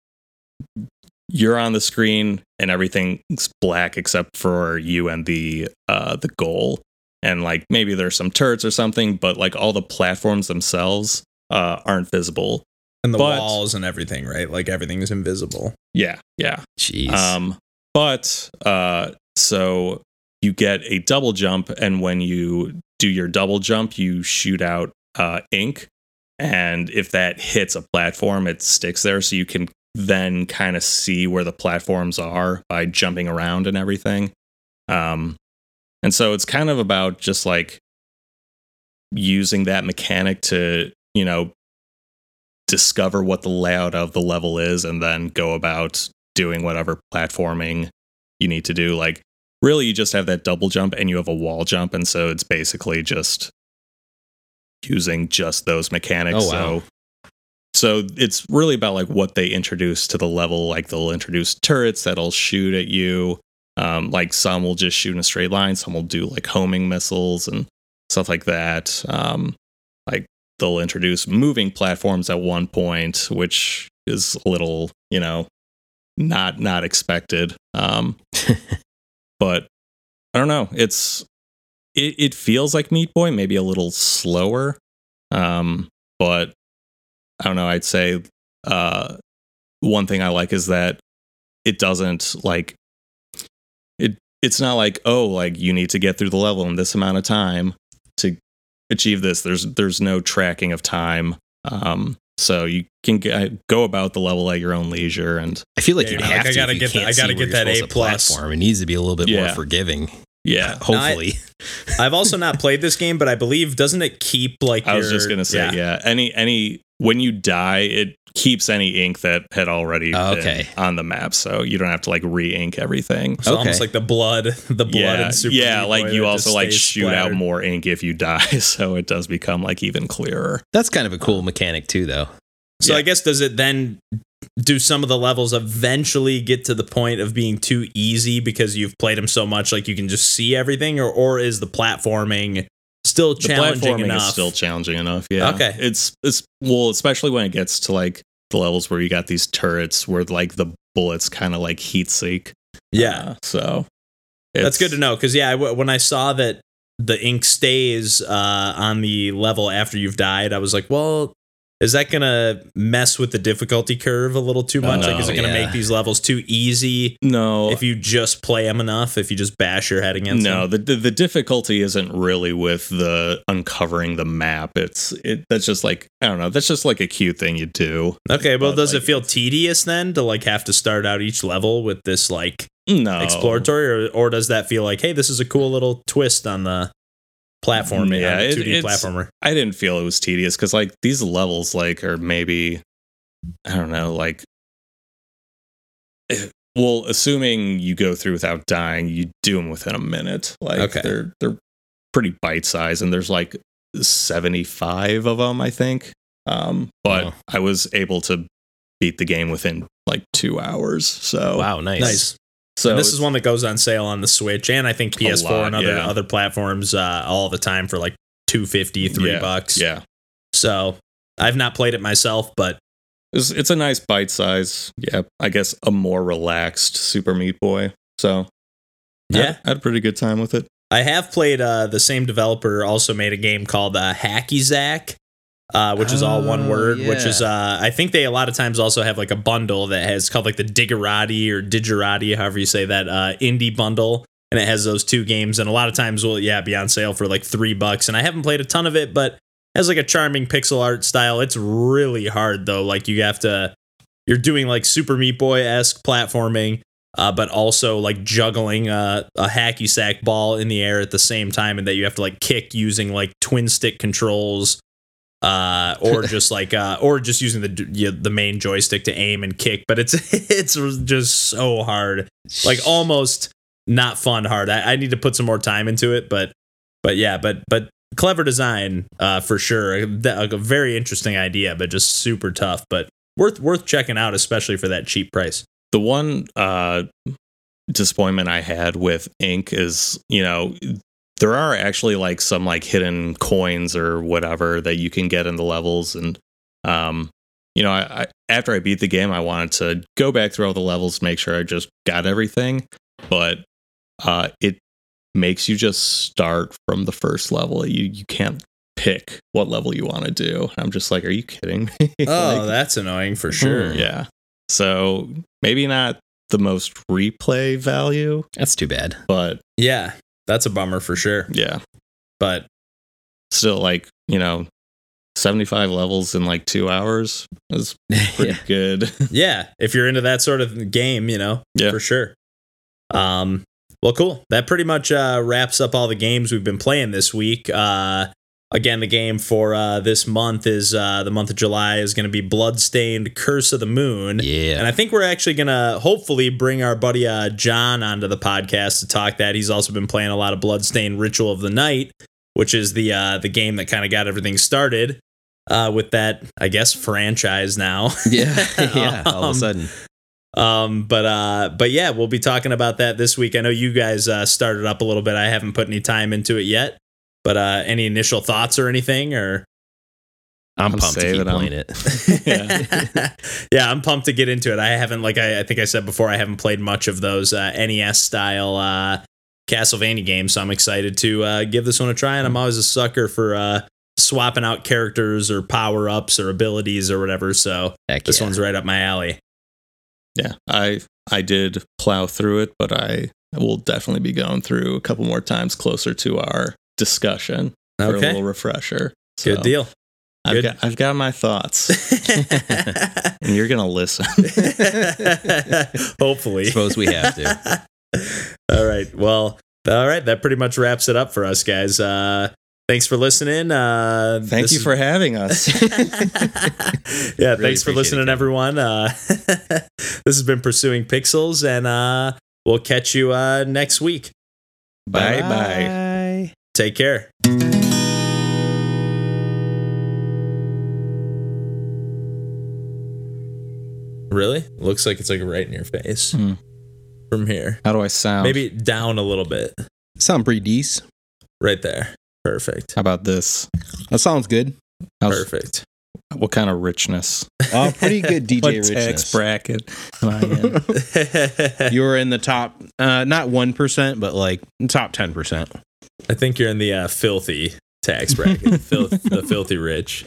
C: you're on the screen and everything's black except for you and the uh the goal and like maybe there's some turrets or something but like all the platforms themselves uh aren't visible
A: And the
C: But-
A: walls and everything, right? Like everything is invisible.
C: yeah yeah
B: Jeez.
C: um but uh so you get a double jump and when you do your double jump you shoot out uh ink. And if that hits a platform it sticks there. So you can then kind of see where the platforms are by jumping around and everything. Um and so it's kind of about just like using that mechanic to you know discover what the layout of the level is and then go about doing whatever platforming you need to do. Like, really, you just have that double jump and you have a wall jump. And so it's basically just using just those mechanics.
B: Oh, wow.
C: So, so it's really about like what they introduce to the level. Like, they'll introduce turrets that'll shoot at you. Um, like, some will just shoot in a straight line, some will do like homing missiles and stuff like that. Um, like, they'll introduce moving platforms at one point, which is a little, you know, not not expected. Um, but I don't know. It's it, it feels like Meat Boy, maybe a little slower. Um, but I don't know. I'd say uh, one thing I like is that it doesn't like it. It's not like oh, like you need to get through the level in this amount of time to achieve this. There's there's no tracking of time. Um, so you can g- uh, go about the level at your own leisure and
B: I feel like
A: Yeah,
B: you'd
A: like,
B: have
A: I
B: to.
A: gotta
B: you
A: get the-
B: can't
A: I gotta get that A plus.
B: platform. It needs to be a little bit more forgiving.
C: yeah.
B: Hopefully,
A: I've also not played this game, but I believe doesn't it keep like
C: I was just gonna say, yeah. Any any when you die, it keeps any ink that had already
B: Oh,
C: been
B: okay.
C: on the map, so you don't have to like re-ink everything.
A: So
B: Okay.
A: almost like the blood, the blood
C: yeah,
A: in Super
C: yeah.
A: Meat
C: Like you also like
A: stays
C: shoot out more ink if you die, so it does become like even clearer.
B: that's kind of a cool mechanic too, though.
A: So
C: Yeah.
A: I guess does it then do some of the levels eventually get to the point of being too easy because you've played them so much like you can just see everything or or is the platforming still challenging enough?
C: is still challenging enough. Yeah.
A: Okay.
C: It's it's well, especially when it gets to like the levels where you got these turrets where like the bullets kind of like heat seek.
A: yeah.
C: Uh, so
A: That's good to know because yeah, w- when I saw that the ink stays uh, on the level after you've died, I was like, well, is that gonna mess with the difficulty curve a little too much? like, is it
B: Oh,
A: gonna
B: yeah.
A: make these levels too easy
C: No,
A: if you just play them enough? If you just bash your head against
C: no,
A: them?
C: the, the the difficulty isn't really with the uncovering the map. It's it that's just like I don't know. That's just like a cute thing you do.
A: Okay, well,
C: But,
A: does
C: like,
A: it feel tedious then to like have to start out each level with this like
C: No
A: exploratory, or or does that feel like, hey, this is a cool little twist on the platforming,
C: Yeah,
A: yeah,
C: it-
A: two D
C: it's-
A: platformer?
C: I didn't feel it was tedious because like these levels like are maybe I don't know like eh, well assuming you go through without dying you do them within a minute like
A: Okay.
C: they're they're pretty bite size and there's like 75 of them I think um but
B: Wow.
C: I was able to beat the game within like 2 hours so
B: Wow, nice.
A: Nice.
C: So
A: and this is one that goes on sale on the Switch and I think PS4
C: lot,
A: and other
C: yeah.
A: other platforms uh, all the time for like two fifty, three
C: Yeah,
A: bucks.
C: yeah
A: So I've not played it myself, but
C: it's, it's a nice bite size yeah I guess a more relaxed Super Meat Boy so I-
A: yeah,
C: I had a pretty good time with it
A: I have played. Uh, the same developer also made a game called uh, Hacky Zack, uh, which is all one word. Which is, uh, I think they a lot of times also have like a bundle that has called like the Digerati or Digerati, however you say that, uh, indie bundle, and it has those two games. And a lot of times will yeah be on sale for like three bucks. And I haven't played a ton of it, but has like a charming pixel art style. It's really hard though. Like you have to, you're doing like Super Meat Boy esque platforming uh, but also like juggling uh, a hacky sack ball in the air at the same time, and that you have to like kick using like twin stick controls, uh, or just like uh, or just using the you know, the main joystick to aim and kick. But it's it's just so hard, like almost not fun hard. I, I need to put some more time into it, but but yeah, but but clever design uh, for sure. A, a very interesting idea, but just super tough. But worth worth checking out, especially for that cheap price.
C: the one uh disappointment i had with ink is you know there are actually like some like hidden coins or whatever that you can get in the levels and um you know I, I after i beat the game i wanted to go back through all the levels make sure i just got everything but uh it makes you just start from the first level you you can't pick what level you want to do i'm just like are you kidding me
A: Oh,
C: Like,
A: that's annoying for sure.
B: Hmm.
C: yeah. So maybe not the most replay value,
B: That's too bad.
C: but
A: Yeah, that's a bummer for sure.
C: yeah,
A: But
C: still like, you know, 75 levels in like two hours is pretty
B: Yeah.
C: good.
A: yeah, if you're into that sort of game, you know,
C: Yeah.
A: for sure. Um, well, cool. That pretty much uh, wraps up all the games we've been playing this week. Uh, again, the game for uh, this month is uh, the month of July is going to be Bloodstained Curse of the Moon.
B: Yeah.
A: And I think we're actually going to hopefully bring our buddy uh, John onto the podcast to talk that. He's also been playing a lot of Bloodstained Ritual of the Night, which is the uh, the game that kind of got everything started uh, with that, I guess, franchise now.
B: yeah. yeah. All of
A: Um,
B: a sudden.
A: Um, but uh, but yeah, we'll be talking about that this week. I know you guys uh, started up a little bit. I haven't put any time into it yet. But uh, any initial thoughts or anything or
B: I'm,
C: I'm
B: pumped to keep
C: saving 'em.
B: playing it.
A: yeah. yeah, I'm pumped to get into it. I haven't like I, I think I said before I haven't played much of those uh, NES style uh, Castlevania games, so I'm excited to uh, give this one a try. And I'm always a sucker for uh, swapping out characters or power ups or abilities or whatever. So
B: Heck
A: this
B: yeah.
A: one's right up my alley.
C: Yeah, I I did plow through it, but I will definitely be going through a couple more times closer to our discussion for a little refresher.
A: good
C: So
A: deal.
C: I've
A: Good.
C: got I've got my thoughts, and you're gonna listen.
A: Hopefully.
B: Suppose we have to.
A: all right. Well, all right. That pretty much wraps it up for us, guys. Uh, thanks for listening. Uh,
C: Thank you
A: is-
C: for having us.
A: yeah,
B: Really
A: thanks for listening,
B: it.
A: everyone. Uh, this has been Pursuing Pixels, and uh, we'll catch you uh, next week.
C: bye bye.
B: Bye.
A: Take care. Really? Looks like it's like right in your face
C: Hmm.
A: from here.
C: How do I sound?
A: Maybe down a little bit.
B: Sound pretty decent.
A: Right there. Perfect.
C: How about this?
B: That sounds good.
C: How's-
A: Perfect.
C: What kind of richness?
B: Oh, pretty good DJ
C: what
B: richness.
C: tax bracket am I in?
B: you were in the top, uh, not one percent, but like top ten percent.
A: I think you're in the uh, filthy tax bracket, Filth, the filthy rich.